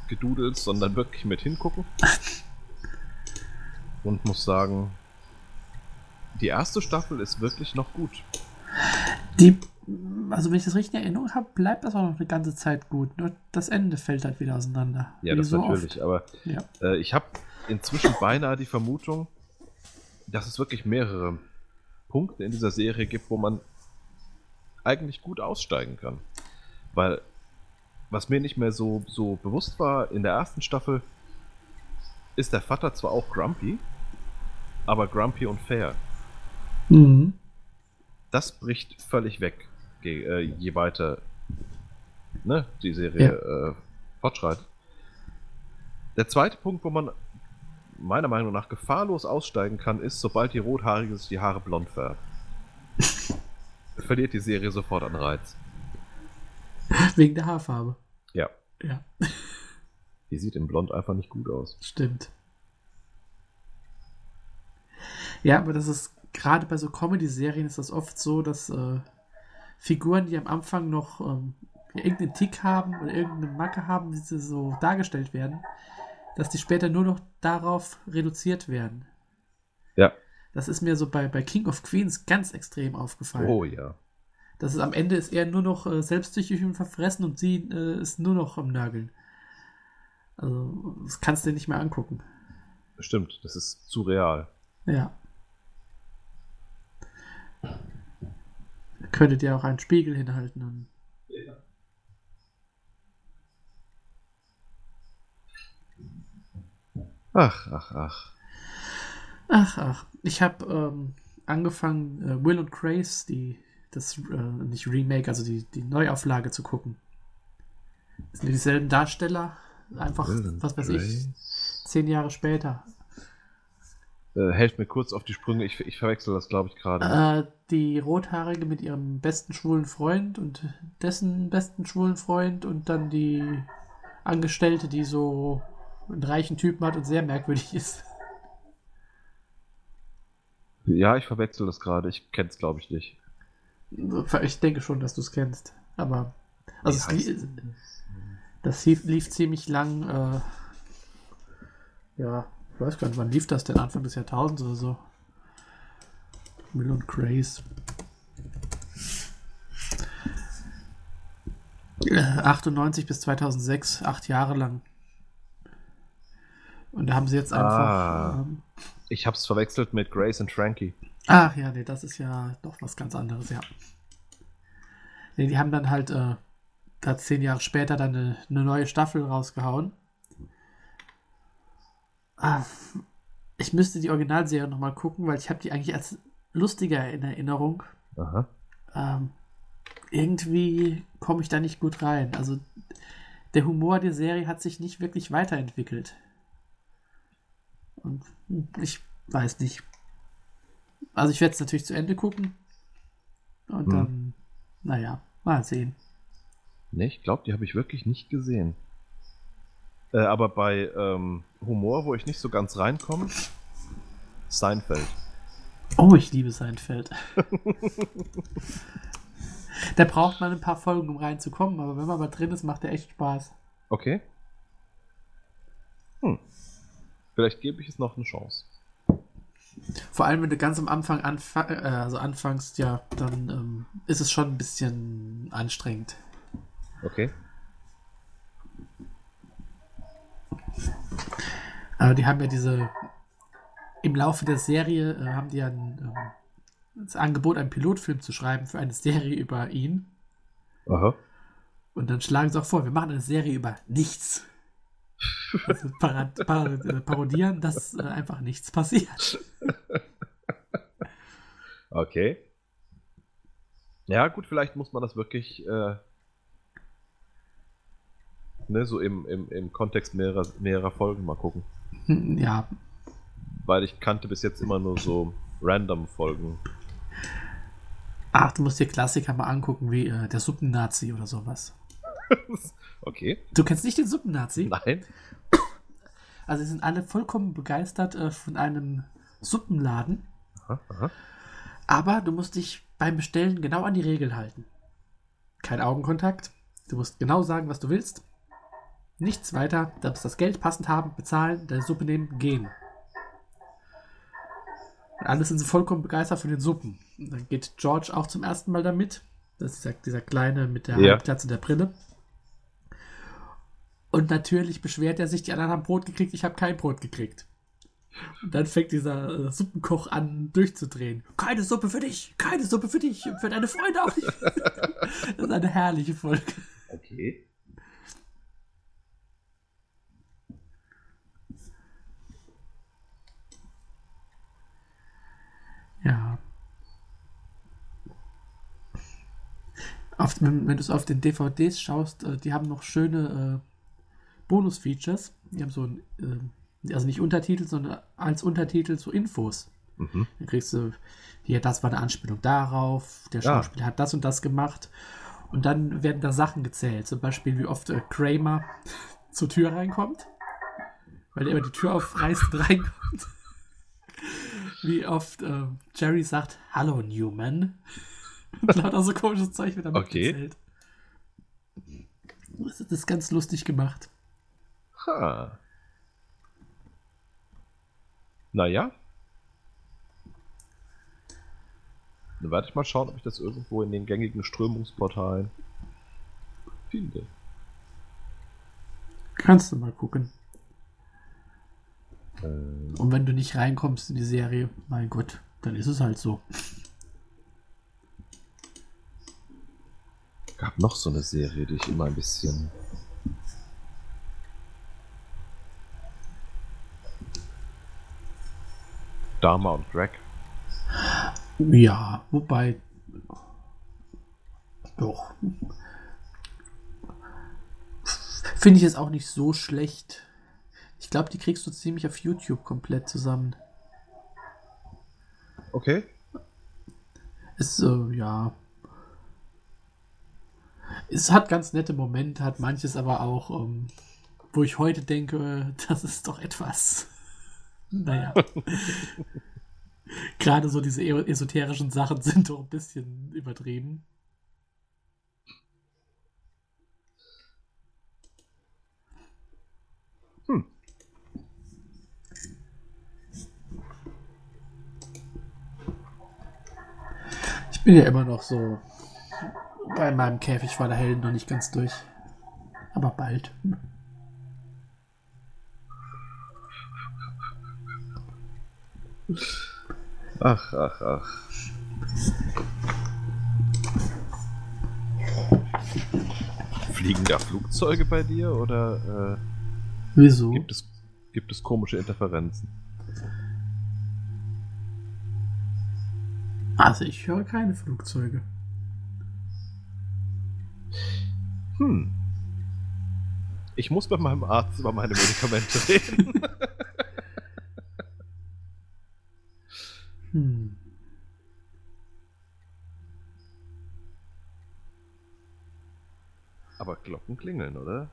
gedudelt, sondern wirklich mit hingucken. Und muss sagen, die erste Staffel ist wirklich noch gut. die, also wenn ich das richtig in Erinnerung habe, bleibt das auch noch eine ganze Zeit gut. Nur das Ende fällt halt wieder auseinander. Ja, das so natürlich. Aber Oft. Ja. äh, ich habe inzwischen beinahe die Vermutung, dass es wirklich mehrere Punkte in dieser Serie gibt, wo man eigentlich gut aussteigen kann. Weil, was mir nicht mehr so, so bewusst war, in der ersten Staffel ist der Vater zwar auch grumpy, aber grumpy und fair. Mhm. Das bricht völlig weg, je, äh, je weiter ne, die Serie äh, fortschreitet. Der zweite Punkt, wo man meiner Meinung nach gefahrlos aussteigen kann, ist, sobald die Rothaarige sich die Haare blond färbt. Verliert die Serie sofort an Reiz. Wegen der Haarfarbe. Ja. Ja, Die sieht in Blond einfach nicht gut aus. stimmt. Ja, aber das ist gerade bei so Comedy-Serien ist das oft so, dass äh, Figuren, die am Anfang noch ähm, irgendeinen Tick haben oder irgendeine Macke haben, wie sie so dargestellt werden, dass die später nur noch darauf reduziert werden. Ja. Das ist mir so bei, bei King of Queens ganz extrem aufgefallen. Oh ja. Das ist am Ende ist er nur noch äh, selbstsüchtig und verfressen und sie äh, ist nur noch am Nörgeln. Also, das kannst du dir nicht mehr angucken. Stimmt, das ist zu real. Ja. Könntet ihr auch einen Spiegel hinhalten und. Ach, ach, ach. Ach, ach. Ich habe ähm, angefangen, äh, Will und Grace, die, das, äh, nicht Remake, also die, die Neuauflage zu gucken. Das sind dieselben Darsteller, einfach, was weiß ich, zehn Jahre später. Äh, helft mir kurz auf die Sprünge, ich, ich verwechsel das, glaube ich, gerade. Äh, die Rothaarige mit ihrem besten schwulen Freund und dessen besten schwulen Freund und dann die Angestellte, die so einen reichen Typen hat und sehr merkwürdig ist. Ja, ich verwechsel das gerade, ich kenn's, glaube ich, nicht. Ich denke schon, dass du es kennst. Aber also es li das lief, lief ziemlich lang. Äh, ja, ich weiß gar nicht, wann lief das denn? Anfang des Jahrtausends oder so. Will und Grace. Äh, 98 bis 2006, acht Jahre lang. Und da haben sie jetzt einfach. Ah. Ähm, Ich hab's verwechselt mit Grace und Frankie. Ach ja, nee, das ist ja doch was ganz anderes, ja. Nee, die haben dann halt äh, da zehn Jahre später dann eine, eine neue Staffel rausgehauen. Ah, ich müsste die Originalserie nochmal gucken, weil ich habe die eigentlich als lustiger in Erinnerung. Aha. Ähm, irgendwie komme ich da nicht gut rein. Also der Humor der Serie hat sich nicht wirklich weiterentwickelt. Und hm, ich weiß nicht. Also ich werde es natürlich zu Ende gucken. Und Hm. dann, naja, mal sehen. Ne, ich glaube, die habe ich wirklich nicht gesehen. Äh, aber bei ähm, Humor, wo ich nicht so ganz reinkomme, Seinfeld. Oh, ich liebe Seinfeld. da braucht man ein paar Folgen, um reinzukommen, aber wenn man mal drin ist, macht der echt Spaß. Okay. Hm. Vielleicht gebe ich es noch eine Chance. Vor allem, wenn du ganz am Anfang anfa äh, also anfängst, ja, dann ähm, ist es schon ein bisschen anstrengend. Okay. Aber die haben ja diese, im Laufe der Serie äh, haben die ja ein, ähm, das Angebot, einen Pilotfilm zu schreiben für eine Serie über ihn. Aha. Und dann schlagen sie auch vor, wir machen eine Serie über nichts. Also parad, parad, äh, parodieren, dass äh, einfach nichts passiert. Okay. Ja, gut, vielleicht muss man das wirklich äh, ne, so im, im, im Kontext mehrerer, mehrerer Folgen mal gucken. Hm, Ja, Weil ich kannte bis jetzt immer nur so random Folgen. ach, du musst dir Klassiker mal angucken, wie äh, der Suppennazi oder sowas. Okay. Du kennst nicht den Suppennazi? Nein. Also, sie sind alle vollkommen begeistert äh, von einem Suppenladen. Aha, aha. Aber du musst dich beim Bestellen genau an die Regeln halten. Kein Augenkontakt. Du musst genau sagen, was du willst. Nichts weiter. Du musst das Geld passend haben, bezahlen, deine Suppe nehmen, gehen. Und alle sind so vollkommen begeistert von den Suppen. Und dann geht George auch zum ersten Mal damit. Das ist dieser, dieser Kleine mit der Ja. Halbglatze und der Brille. Und natürlich beschwert er sich, die anderen haben Brot gekriegt, ich habe kein Brot gekriegt. Und dann fängt dieser äh, Suppenkoch an durchzudrehen. Keine Suppe für dich, keine Suppe für dich für deine Freunde auch nicht. das ist eine herrliche Folge. Okay. Ja. Auf, wenn wenn du es auf den DVDs schaust, äh, die haben noch schöne äh, Bonus-Features. Die haben so ein, äh, also nicht Untertitel, sondern als Untertitel so Infos. Mhm. Dann kriegst du, hier, das war eine Anspielung darauf, der Schauspieler ja. hat das und das gemacht. Und dann werden da Sachen gezählt. Zum Beispiel, wie oft äh, Kramer zur Tür reinkommt, weil er immer die Tür aufreißt und reinkommt. Wie oft äh, Jerry sagt, Hallo Newman. Und lauter so komisches Zeug wird da Okay. mitgezählt. Das das ist ganz lustig gemacht. Ha. Naja. Dann werde ich mal schauen, ob ich das irgendwo in den gängigen Strömungsportalen finde. Kannst du mal gucken. Ähm, Und wenn du nicht reinkommst in die Serie, mein Gott, dann ist es halt so. gab noch so eine Serie, die ich immer ein bisschen. Dharma und Drag. Ja, wobei. Doch. Finde ich es auch nicht so schlecht. Ich glaube, die kriegst du ziemlich auf YouTube komplett zusammen. Okay. Ist, äh, ja. Es hat ganz nette Momente, hat manches aber auch, ähm, wo ich heute denke, das ist doch etwas. Naja. Gerade so diese e- esoterischen Sachen sind doch ein bisschen übertrieben. Ich bin ja immer noch so bei meinem Käfig vor der Helden noch nicht ganz durch. Aber bald. Ach, ach, ach. Fliegen da Flugzeuge bei dir oder Wieso? äh, gibt, es, gibt es komische Interferenzen? Also ich höre keine Flugzeuge. Hm. Ich muss bei meinem Arzt über meine Medikamente reden. Hm. Aber Glocken klingeln, oder?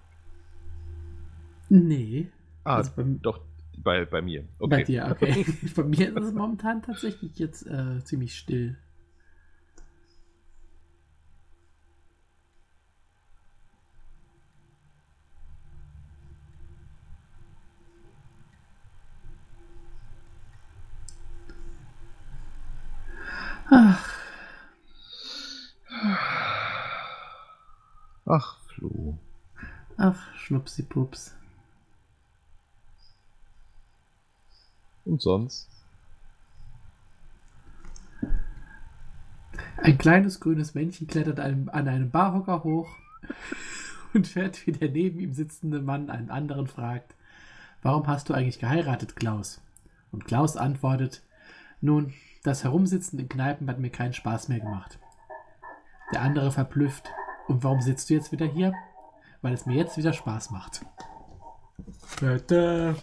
Nee. Ah, Also doch, bei, bei mir. Okay. Bei dir, okay. bei mir ist es momentan tatsächlich jetzt äh, ziemlich still. Ach, Ach, Flo. ach, Schnupsi-Pups. Und sonst? Ein kleines grünes Männchen klettert einem, an einem Barhocker hoch und hört, wie der neben ihm sitzende Mann einen anderen fragt, warum hast du eigentlich geheiratet, Klaus? Und Klaus antwortet, nun, das Herumsitzen in Kneipen hat mir keinen Spaß mehr gemacht. Der andere verblüfft, und warum sitzt du jetzt wieder hier? Weil es mir jetzt wieder Spaß macht. Da, da.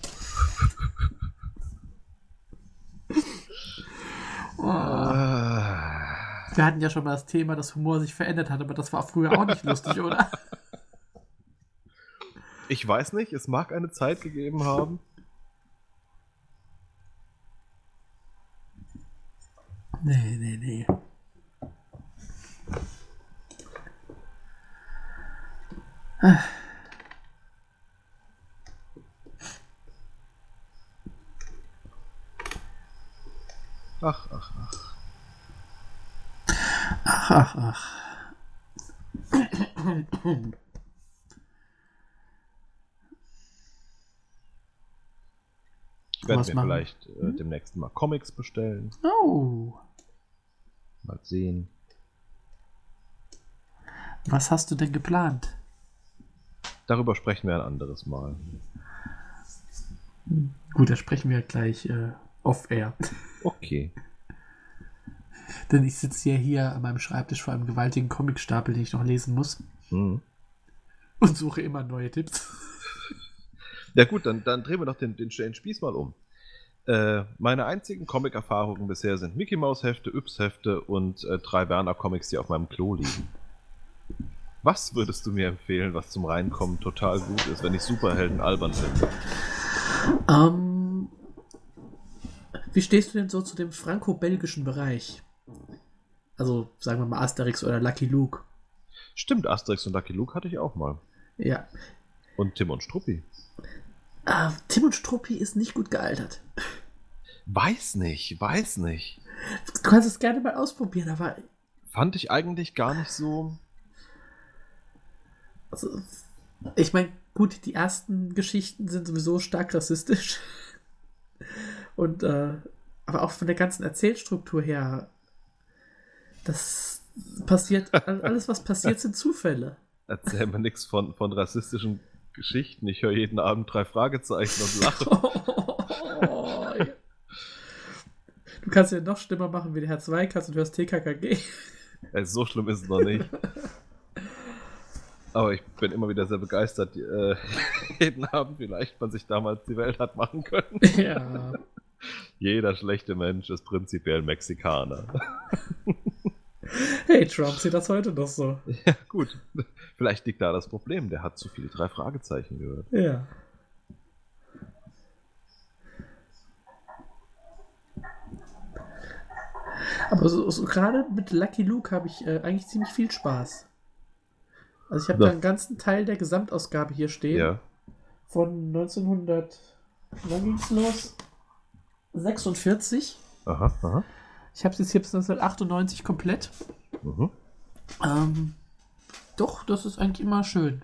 Oh. Ah. Wir hatten ja schon mal das Thema, dass Humor sich verändert hat, aber das war früher auch nicht lustig, oder? Ich weiß nicht, es mag eine Zeit gegeben haben. Nee, nee, nee. Ach, ach, ach. Ach, ach, ach. Ich werde Was mir machen? vielleicht äh, demnächst mal Comics bestellen. Oh. Mal sehen. Was hast du denn geplant? Darüber sprechen wir ein anderes Mal. Gut, da sprechen wir gleich äh, off-air. Okay. Denn ich sitze ja hier an meinem Schreibtisch vor einem gewaltigen Comicstapel, den ich noch lesen muss. Mhm. Und suche immer neue Tipps. Ja gut, dann, dann drehen wir doch den, den schönen Spieß mal um. Äh, meine einzigen Comic-Erfahrungen bisher sind Mickey Mouse Hefte, Yps Hefte und äh, drei Werner Comics, die auf meinem Klo liegen. Was würdest du mir empfehlen, was zum Reinkommen total gut ist, wenn ich Superhelden albern finde? Ähm, wie stehst du denn so zu dem franco-belgischen Bereich? Also, sagen wir mal Asterix oder Lucky Luke. Stimmt, Asterix und Lucky Luke hatte ich auch mal. Ja. Und Tim und Struppi. Ah, Tim und Struppi ist nicht gut gealtert. Weiß nicht, weiß nicht. Du kannst es gerne mal ausprobieren, aber Fand ich eigentlich gar nicht so. also, ich meine, gut, die ersten Geschichten sind sowieso stark rassistisch. Und äh, aber auch von der ganzen Erzählstruktur her, das passiert, alles was passiert, sind Zufälle. Erzähl mir nichts von, von rassistischen Geschichten. Ich höre jeden Abend drei Fragezeichen und lache. Du kannst ja noch schlimmer machen wie der Herr Zweikatz und hörst TKKG. Ey, so schlimm ist es noch nicht. Aber ich bin immer wieder sehr begeistert, äh, jeden Abend, wie leicht man sich damals die Welt hat machen können. Ja. Jeder schlechte Mensch ist prinzipiell Mexikaner. Hey, Trump sieht das heute noch so. Ja, gut. Vielleicht liegt da das Problem. Der hat zu viele drei Fragezeichen gehört. Ja. Aber so, so gerade mit Lucky Luke habe ich äh, eigentlich ziemlich viel Spaß. Also ich habe da einen ganzen Teil der Gesamtausgabe hier stehen. Ja. Von 1900. Wann ging's los? 46. Aha, aha. Ich habe es jetzt hier bis 1998 komplett. Mhm. Ähm, doch, das ist eigentlich immer schön.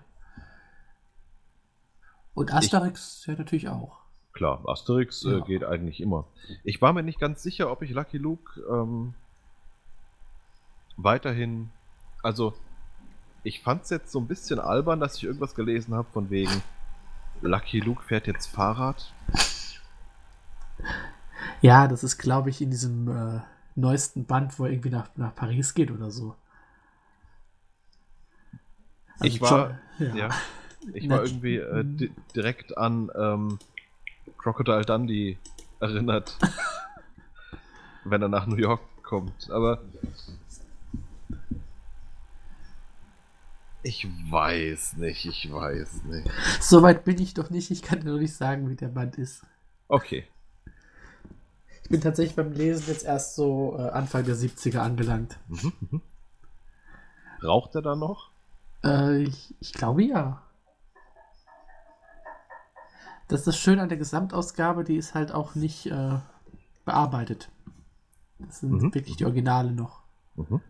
Und Asterix ja natürlich auch. Klar, Asterix äh, Ja. geht eigentlich immer. Ich war mir nicht ganz sicher, ob ich Lucky Luke ähm, weiterhin. Also, ich fand es jetzt so ein bisschen albern, dass ich irgendwas gelesen habe von wegen Lucky Luke fährt jetzt Fahrrad. Ja, das ist, glaube ich, in diesem äh, neuesten Band, wo er irgendwie nach, nach Paris geht oder so. Also ich war, John- ja. ich war irgendwie äh, di direkt an ähm, Crocodile Dundee erinnert, wenn er nach New York kommt. Aber ich weiß nicht, ich weiß nicht. Soweit bin ich doch nicht. Ich kann dir noch nicht sagen, wie der Band ist. Okay, Ich bin tatsächlich beim Lesen jetzt erst so äh, Anfang der 70er angelangt. Mhm, mhm. Raucht er da noch? Äh, ich, ich glaube ja. Das ist das Schöne an der Gesamtausgabe, die ist halt auch nicht äh, bearbeitet. Das sind Mhm. wirklich die Originale noch. Mhm.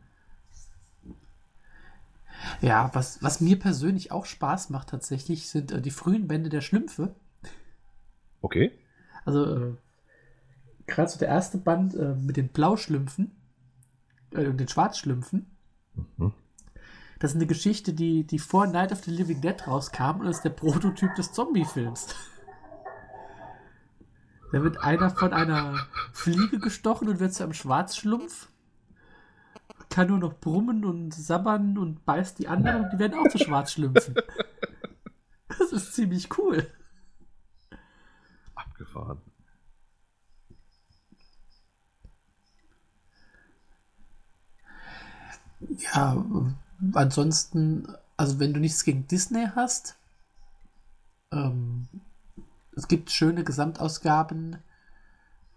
Ja, was, was mir persönlich auch Spaß macht tatsächlich, sind äh, die frühen Bände der Schlümpfe. Okay. Also äh, gerade so der erste Band äh, mit den Blauschlümpfen äh, und den Schwarzschlümpfen. Mhm. Das ist eine Geschichte, die, die vor Night of the Living Dead rauskam und ist der Prototyp des Zombie-Films. Da wird einer von einer Fliege gestochen und wird zu einem Schwarzschlumpf. Kann nur noch brummen und sabbern und beißt die anderen und die werden auch zu Schwarzschlümpfen. Das ist ziemlich cool. Abgefahren. Ja, ansonsten, also wenn du nichts gegen Disney hast, ähm, es gibt schöne Gesamtausgaben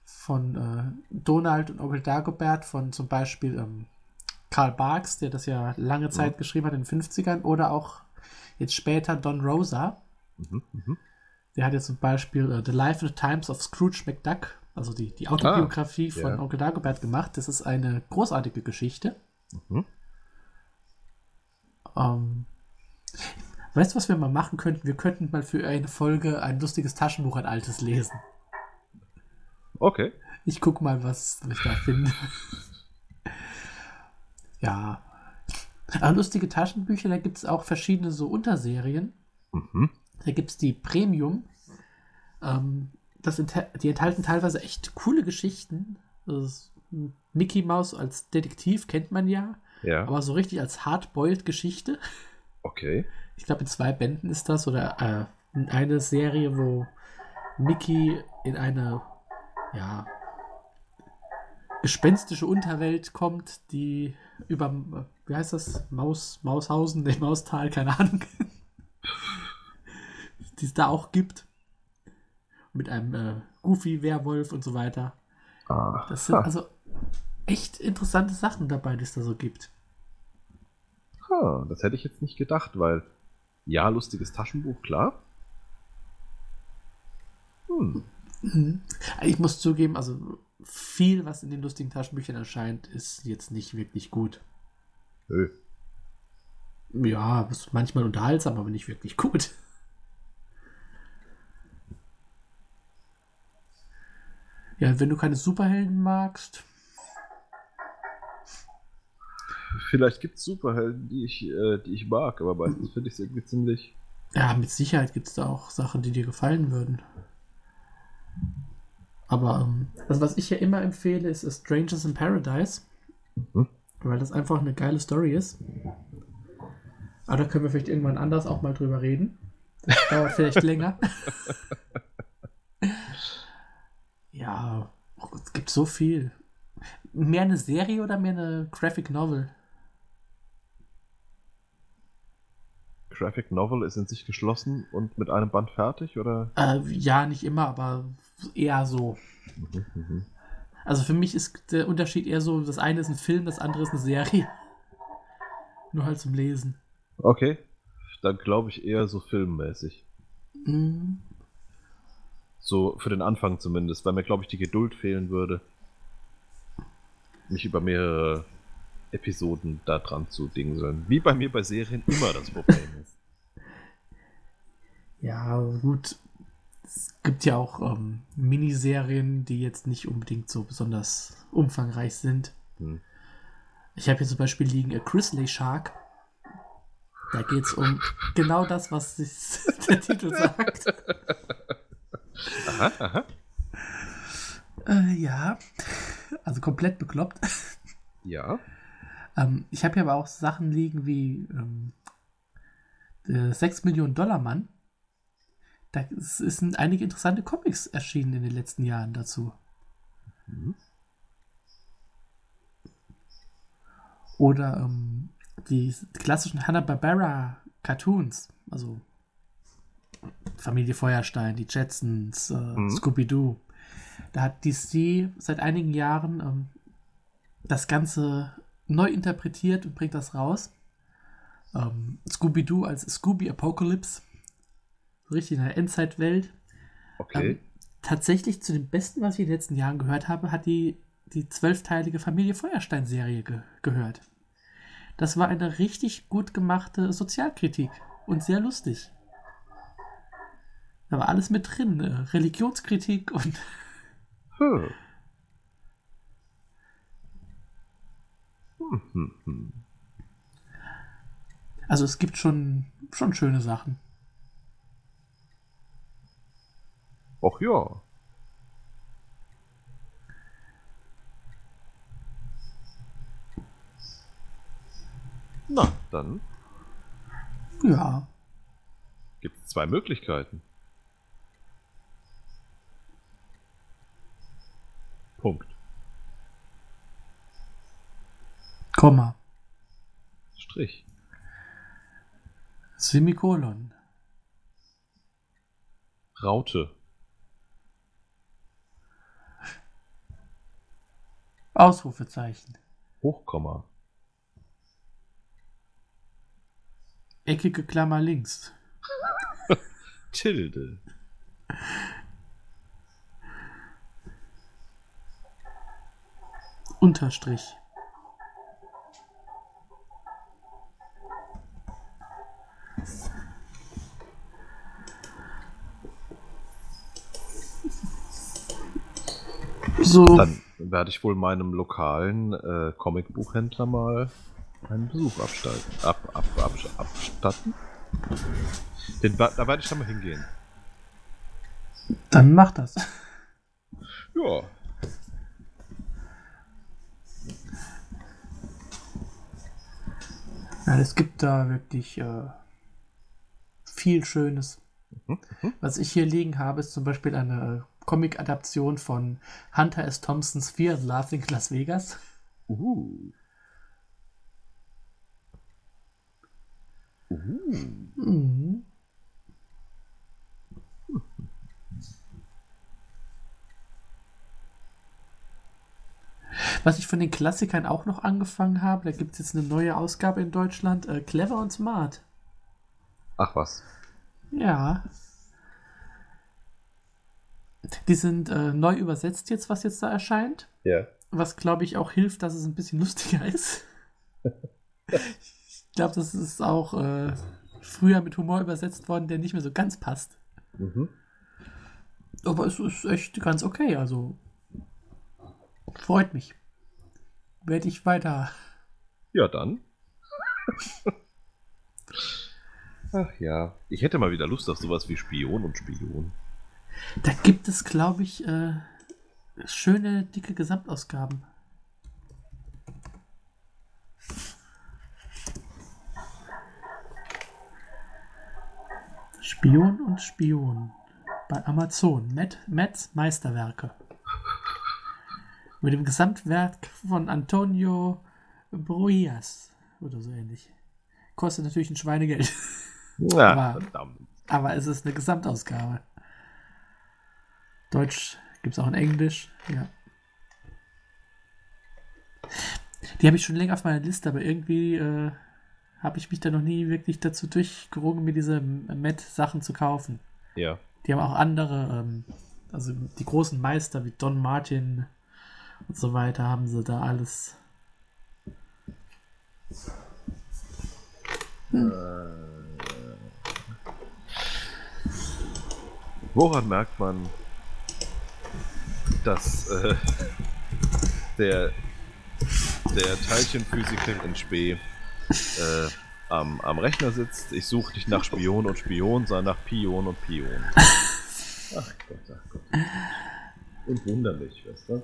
von äh, Donald und Onkel Dagobert von zum Beispiel ähm, Karl Barks, der das ja lange Zeit geschrieben hat in den 50ern, oder auch jetzt später Don Rosa. Mhm. Mhm. Der hat jetzt zum Beispiel äh, The Life and the Times of Scrooge McDuck, also die, die Autobiografie von ja. Onkel Dagobert gemacht. Das ist eine großartige Geschichte. Mhm. Ähm, weißt du, was wir mal machen könnten? Wir könnten mal für eine Folge ein lustiges Taschenbuch, ein altes lesen. Okay. Ich guck mal, was ich da finde. ja. Aber lustige Taschenbücher, da gibt es auch verschiedene so Unterserien. Mhm. Da gibt es die Premium. Ähm, das die enthalten teilweise echt coole Geschichten. Das ist Mickey Mouse als Detektiv kennt man ja, Ja, aber so richtig als Hardboiled-Geschichte. okay. Ich glaube, in zwei Bänden ist das oder äh, in eine Serie, wo Mickey in eine, ja, gespenstische Unterwelt kommt, die über, wie heißt das? Maus, Maushausen, nee, Maustal, keine Ahnung. die es da auch gibt. Mit einem äh, Goofy-Werwolf und so weiter. Ah, Das sind also echt interessante Sachen dabei, die es da so gibt. ha, das hätte ich jetzt nicht gedacht, weil ja, lustiges Taschenbuch, klar. Hm. Mhm. Ich muss zugeben, also viel, was in den lustigen Taschenbüchern erscheint, ist jetzt nicht wirklich gut. Nö. Ja, ist manchmal unterhaltsam, aber nicht wirklich gut. Ja, wenn du keine Superhelden magst, Vielleicht gibt es Superhelden, die ich, äh, die ich mag, aber meistens finde ich es irgendwie ziemlich. ja, mit Sicherheit gibt es da auch Sachen, die dir gefallen würden. Aber ähm, also was ich ja immer empfehle, ist Strangers in Paradise. Mhm. Weil das einfach eine geile Story ist. Aber da können wir vielleicht irgendwann anders auch mal drüber reden. Das dauert vielleicht länger. ja, oh, es gibt so viel. Mehr eine Serie oder mehr eine Graphic Novel? Graphic Novel ist in sich geschlossen und mit einem Band fertig, oder? Äh, ja, nicht immer, aber eher so. Mhm, mhm. Also für mich ist der Unterschied eher so, das eine ist ein Film, das andere ist eine Serie. Nur halt zum Lesen. Okay, dann glaube ich eher so filmmäßig. Mhm. So für den Anfang zumindest, weil mir, glaube ich, die Geduld fehlen würde, mich über mehrere Episoden da dran zu dingseln. Wie bei mir bei Serien immer das Problem ist. Ja, gut. Es gibt ja auch ähm, Miniserien, die jetzt nicht unbedingt so besonders umfangreich sind. Hm. Ich habe hier zum Beispiel liegen A Grizzly Shark. Da geht es um genau das, was der Titel sagt. Aha, aha. Äh, ja, also komplett bekloppt. Ja. Ähm, ich habe hier aber auch Sachen liegen wie ähm, der 6 Millionen Dollar Mann. Da es sind einige interessante Comics erschienen in den letzten Jahren dazu. Mhm. Oder ähm, die klassischen Hanna-Barbera Cartoons, also Familie Feuerstein, die Jetsons, äh, Mhm. Scooby-Doo. Da hat DC seit einigen Jahren ähm, das Ganze neu interpretiert und bringt das raus. Ähm, Scooby-Doo als Scooby Apocalypse. Richtig in der Endzeitwelt. Okay. Ähm, tatsächlich zu dem Besten, was ich in den letzten Jahren gehört habe, hat die, die zwölfteilige Familie Feuerstein-Serie ge gehört. Das war eine richtig gut gemachte Sozialkritik und sehr lustig. Da war alles mit drin. äh, Religionskritik und. Hm, hm, hm. also es gibt schon, schon schöne Sachen. Ach ja. Na, dann Ja. gibt es zwei Möglichkeiten. Punkt. Komma. Strich. Semikolon. Raute. Ausrufezeichen. Hochkomma. Eckige Klammer links. Tilde. Unterstrich. So. Dann werde ich wohl meinem lokalen äh, Comicbuchhändler mal einen Besuch absteigen, ab, ab, ab, abstatten. Den, da werde ich dann mal hingehen. Dann mach das. Ja. ja es gibt da wirklich äh, viel Schönes. Mhm, mhm. Was ich hier liegen habe, ist zum Beispiel eine Comic-Adaption von Hunter S. Thompsons Fear and Laughing Las Vegas. Uh. Uh. Mhm. Was ich von den Klassikern auch noch angefangen habe, da gibt es jetzt eine neue Ausgabe in Deutschland, äh, Clever und Smart. Ach was. Ja. Die sind äh, neu übersetzt jetzt, was jetzt da erscheint. Ja. Was, glaube ich, auch hilft, dass es ein bisschen lustiger ist. ich glaube, das ist auch äh, früher mit Humor übersetzt worden, der nicht mehr so ganz passt. Mhm. Aber es ist echt ganz okay, also freut mich. Werde ich weiter. Ja, dann. Ach ja. Ich hätte mal wieder Lust auf sowas wie Spion und Spion. Da gibt es, glaube ich, äh, schöne, dicke Gesamtausgaben. Spion und Spion. Bei Amazon. Matt, Matts Meisterwerke. Mit dem Gesamtwerk von Antonio Bruias. Oder so ähnlich. Kostet natürlich ein Schweinegeld. Ja, Aber-. Aber es ist eine Gesamtausgabe. Deutsch gibt es auch in Englisch. Ja. Die habe ich schon länger auf meiner Liste, aber irgendwie äh, habe ich mich da noch nie wirklich dazu durchgerungen, mir diese Met-Sachen zu kaufen. Ja. Die haben auch andere, ähm, also die großen Meister wie Don Martin und so weiter, haben sie da alles. Woran merkt man, dass äh, der, der Teilchenphysiker in Spee äh, am, am Rechner sitzt? Ich suche nicht nach Spion und Spion, sondern nach Pion und Pion. Ach Gott, ach Gott. Und wunderlich, weißt du?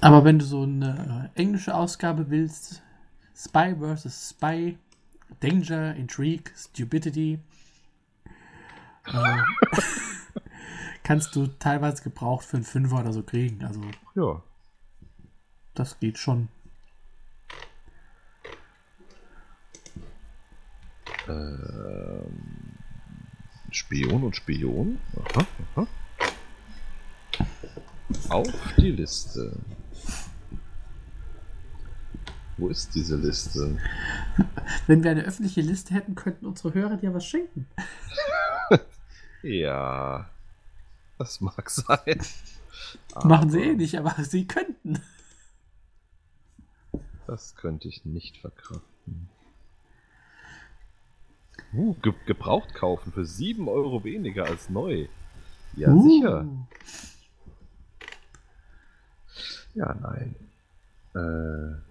Aber wenn du so eine äh, englische Ausgabe willst, Spy vs. Spy, Danger, Intrigue, Stupidity, äh, kannst du teilweise gebraucht für einen Fünfer oder so kriegen. Also Ja. das geht schon. Ähm, Spion und Spion. Aha, aha. Auf die Liste. Wo ist diese Liste? Wenn wir eine öffentliche Liste hätten, könnten unsere Hörer dir was schenken. Ja, das mag sein. Machen sie eh nicht, aber sie könnten. Das könnte ich nicht verkraften. Uh, ge gebraucht kaufen für 7 Euro weniger als neu. Ja, Uh. sicher. Ja, nein. Äh.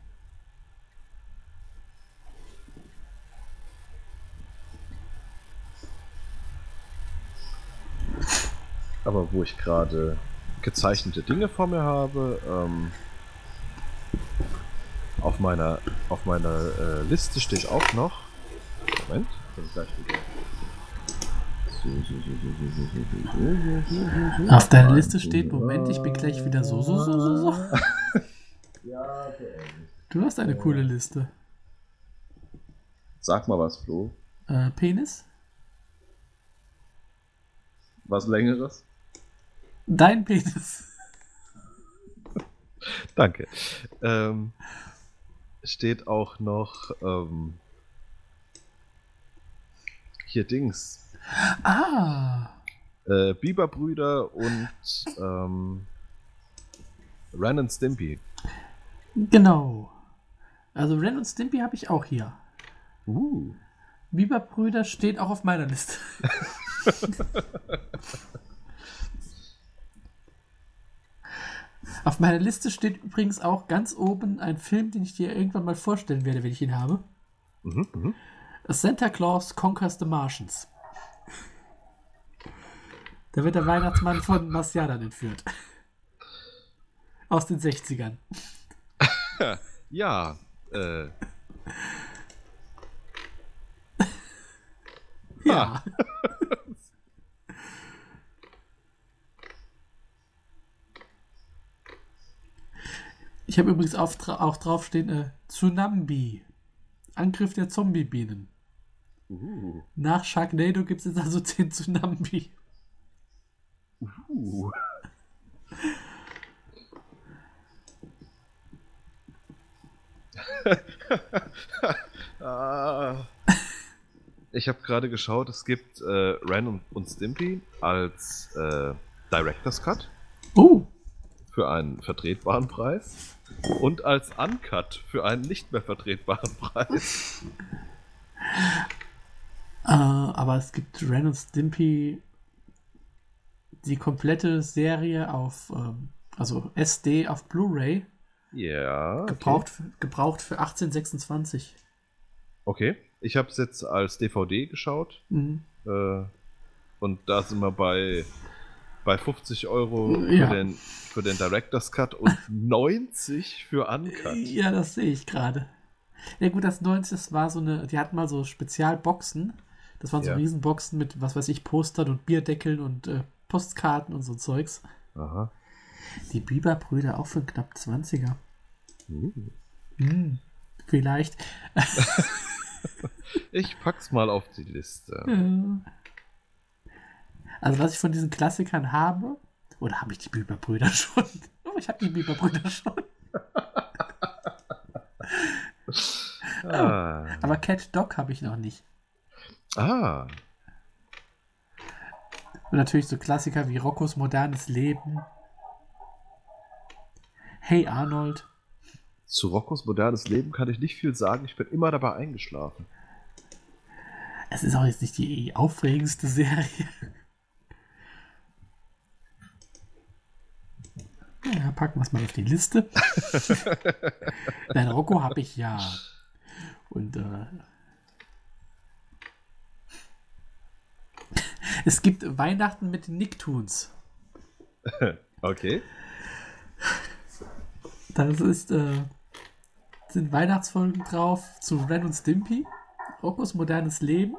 aber wo ich gerade gezeichnete Dinge vor mir habe. Ähm, auf meiner, auf meiner äh, Liste steht auch noch. Moment, bin gleich wieder. Auf deiner Liste steht, Moment, ich bin gleich wieder so, so, so, so, so. Du hast eine coole Liste. Sag mal was, Flo. Äh, Penis? Was längeres? Dein Penis. Danke. Ähm, steht auch noch ähm, hier Dings. Ah. Äh, Biberbrüder und ähm, Ren and Stimpy. Genau. Also Ren und Stimpy habe ich auch hier. Uh. Biberbrüder steht auch auf meiner Liste. auf meiner Liste steht übrigens auch ganz oben ein Film, den ich dir irgendwann mal vorstellen werde, wenn ich ihn habe. Mhm, mhm. Santa Claus Conquers the Martians. Da wird der Weihnachtsmann von Marsianern entführt. Aus den 60ern. Ja, äh. Ja. Ich habe übrigens auf, dra- auch draufstehen, äh, Tsunami. Angriff der Zombie-Bienen. Uh, Nach Sharknado gibt es jetzt also 10 Tsunami. uh. ah. Ich habe gerade geschaut, es gibt äh, Ren und, und Stimpy als äh, Director's Cut Oh, für einen vertretbaren Preis und als Uncut für einen nicht mehr vertretbaren Preis. äh, aber es gibt Ren und Stimpy die komplette Serie auf, ähm, also SD auf Blu-ray, Ja. Okay. gebraucht, für- gebraucht für 1826. okay. Ich habe es jetzt als DVD geschaut. Mhm. Äh, und da sind wir bei, bei 50 Euro Ja. für, den, für den Director's Cut und 90 für Uncut. Ja, das sehe ich gerade. Ja gut, das 90 das war so eine, die hatten mal so Spezialboxen. Das waren so Ja. Riesenboxen mit, was weiß ich, Postern und Bierdeckeln und äh, Postkarten und so Zeugs. Aha. Die Bieber-Brüder auch für knapp 20er. Uh. Hm, vielleicht. Ich pack's mal auf die Liste. Ja. Also was ich von diesen Klassikern habe, oder habe ich die Bieber-Brüder schon? Oh, ich habe die Bieber-Brüder schon. Ah. Aber Cat Dog habe ich noch nicht. ah. Und natürlich so Klassiker wie Roccos modernes Leben. Hey Arnold. Zu Roccos modernes Leben kann ich nicht viel sagen. Ich bin immer dabei eingeschlafen. Es ist auch jetzt nicht die aufregendste Serie. Ja, packen wir es mal auf die Liste. Nein, Rocco habe ich ja. Und äh, es gibt Weihnachten mit den Nicktoons. Okay. Das ist, äh, sind Weihnachtsfolgen drauf zu Ren und Stimpy, Roccos modernes Leben,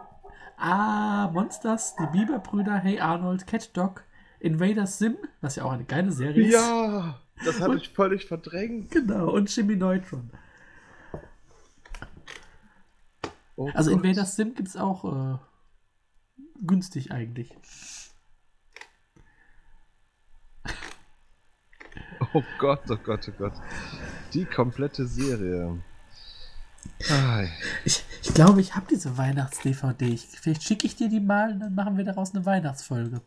Ah, Monsters, die Bieberbrüder, Hey Arnold, Cat Dog, Invader Sim, was ja auch eine geile Serie ist. Ja, das hatte Und- ich völlig verdrängt. Genau, und Jimmy Neutron. Oh Also Gott. Invader Sim gibt es auch äh, günstig eigentlich. Oh Gott, oh Gott, oh Gott. Die komplette Serie. Ich, ich glaube, ich habe diese Weihnachts-DVD. Ich- Vielleicht schicke ich dir die mal und dann machen wir daraus eine Weihnachtsfolge.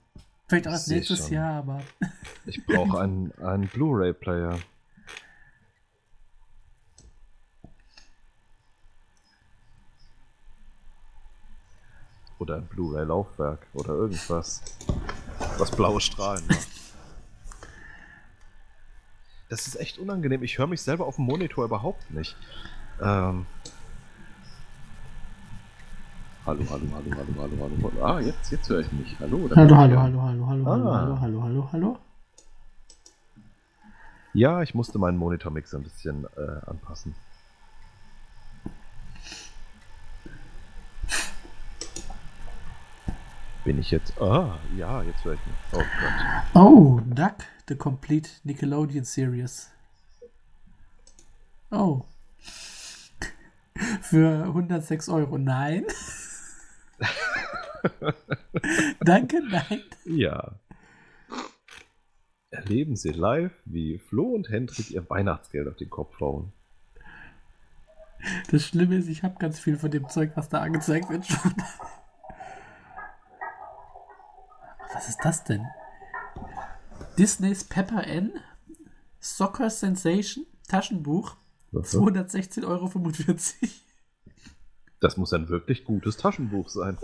Vielleicht auch erst nächstes schon. Jahr, aber. Ich brauche einen, einen Blu-ray-Player. Oder ein Blu-ray-Laufwerk oder irgendwas, was blaue Strahlen macht. Das ist echt unangenehm. Ich höre mich selber auf dem Monitor überhaupt nicht. Ähm. Hallo, hallo, hallo, hallo, hallo, hallo, hallo. Ah, jetzt, jetzt höre ich mich. Hallo. Hallo, hallo, hallo, hallo, hallo, hallo, Ah. hallo, hallo, hallo, hallo. Ja, ich musste meinen Monitormix ein bisschen äh, anpassen. Bin ich jetzt. Ah, ja, jetzt höre ich mich. Oh Gott. Oh, Duck, the complete Nickelodeon series. Oh. Für 106 Euro. Nein. Danke, nein. Ja. Erleben Sie live, wie Flo und Hendrik ihr Weihnachtsgeld auf den Kopf hauen. Das Schlimme ist, ich habe ganz viel von dem Zeug, was da angezeigt wird, schon. Was ist das denn? Disneys Pepper N Soccer Sensation Taschenbuch 216,45 Euro. Das muss ein wirklich gutes Taschenbuch sein.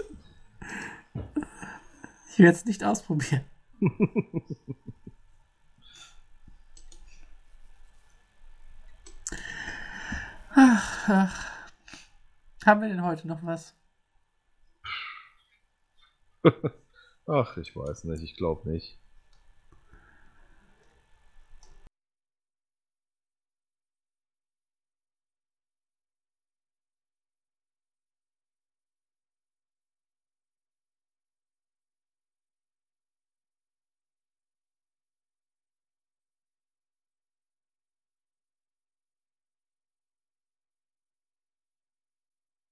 Ich werde es nicht ausprobieren. ach, ach. Haben wir denn heute noch was? Ach, ich weiß nicht, ich glaube nicht.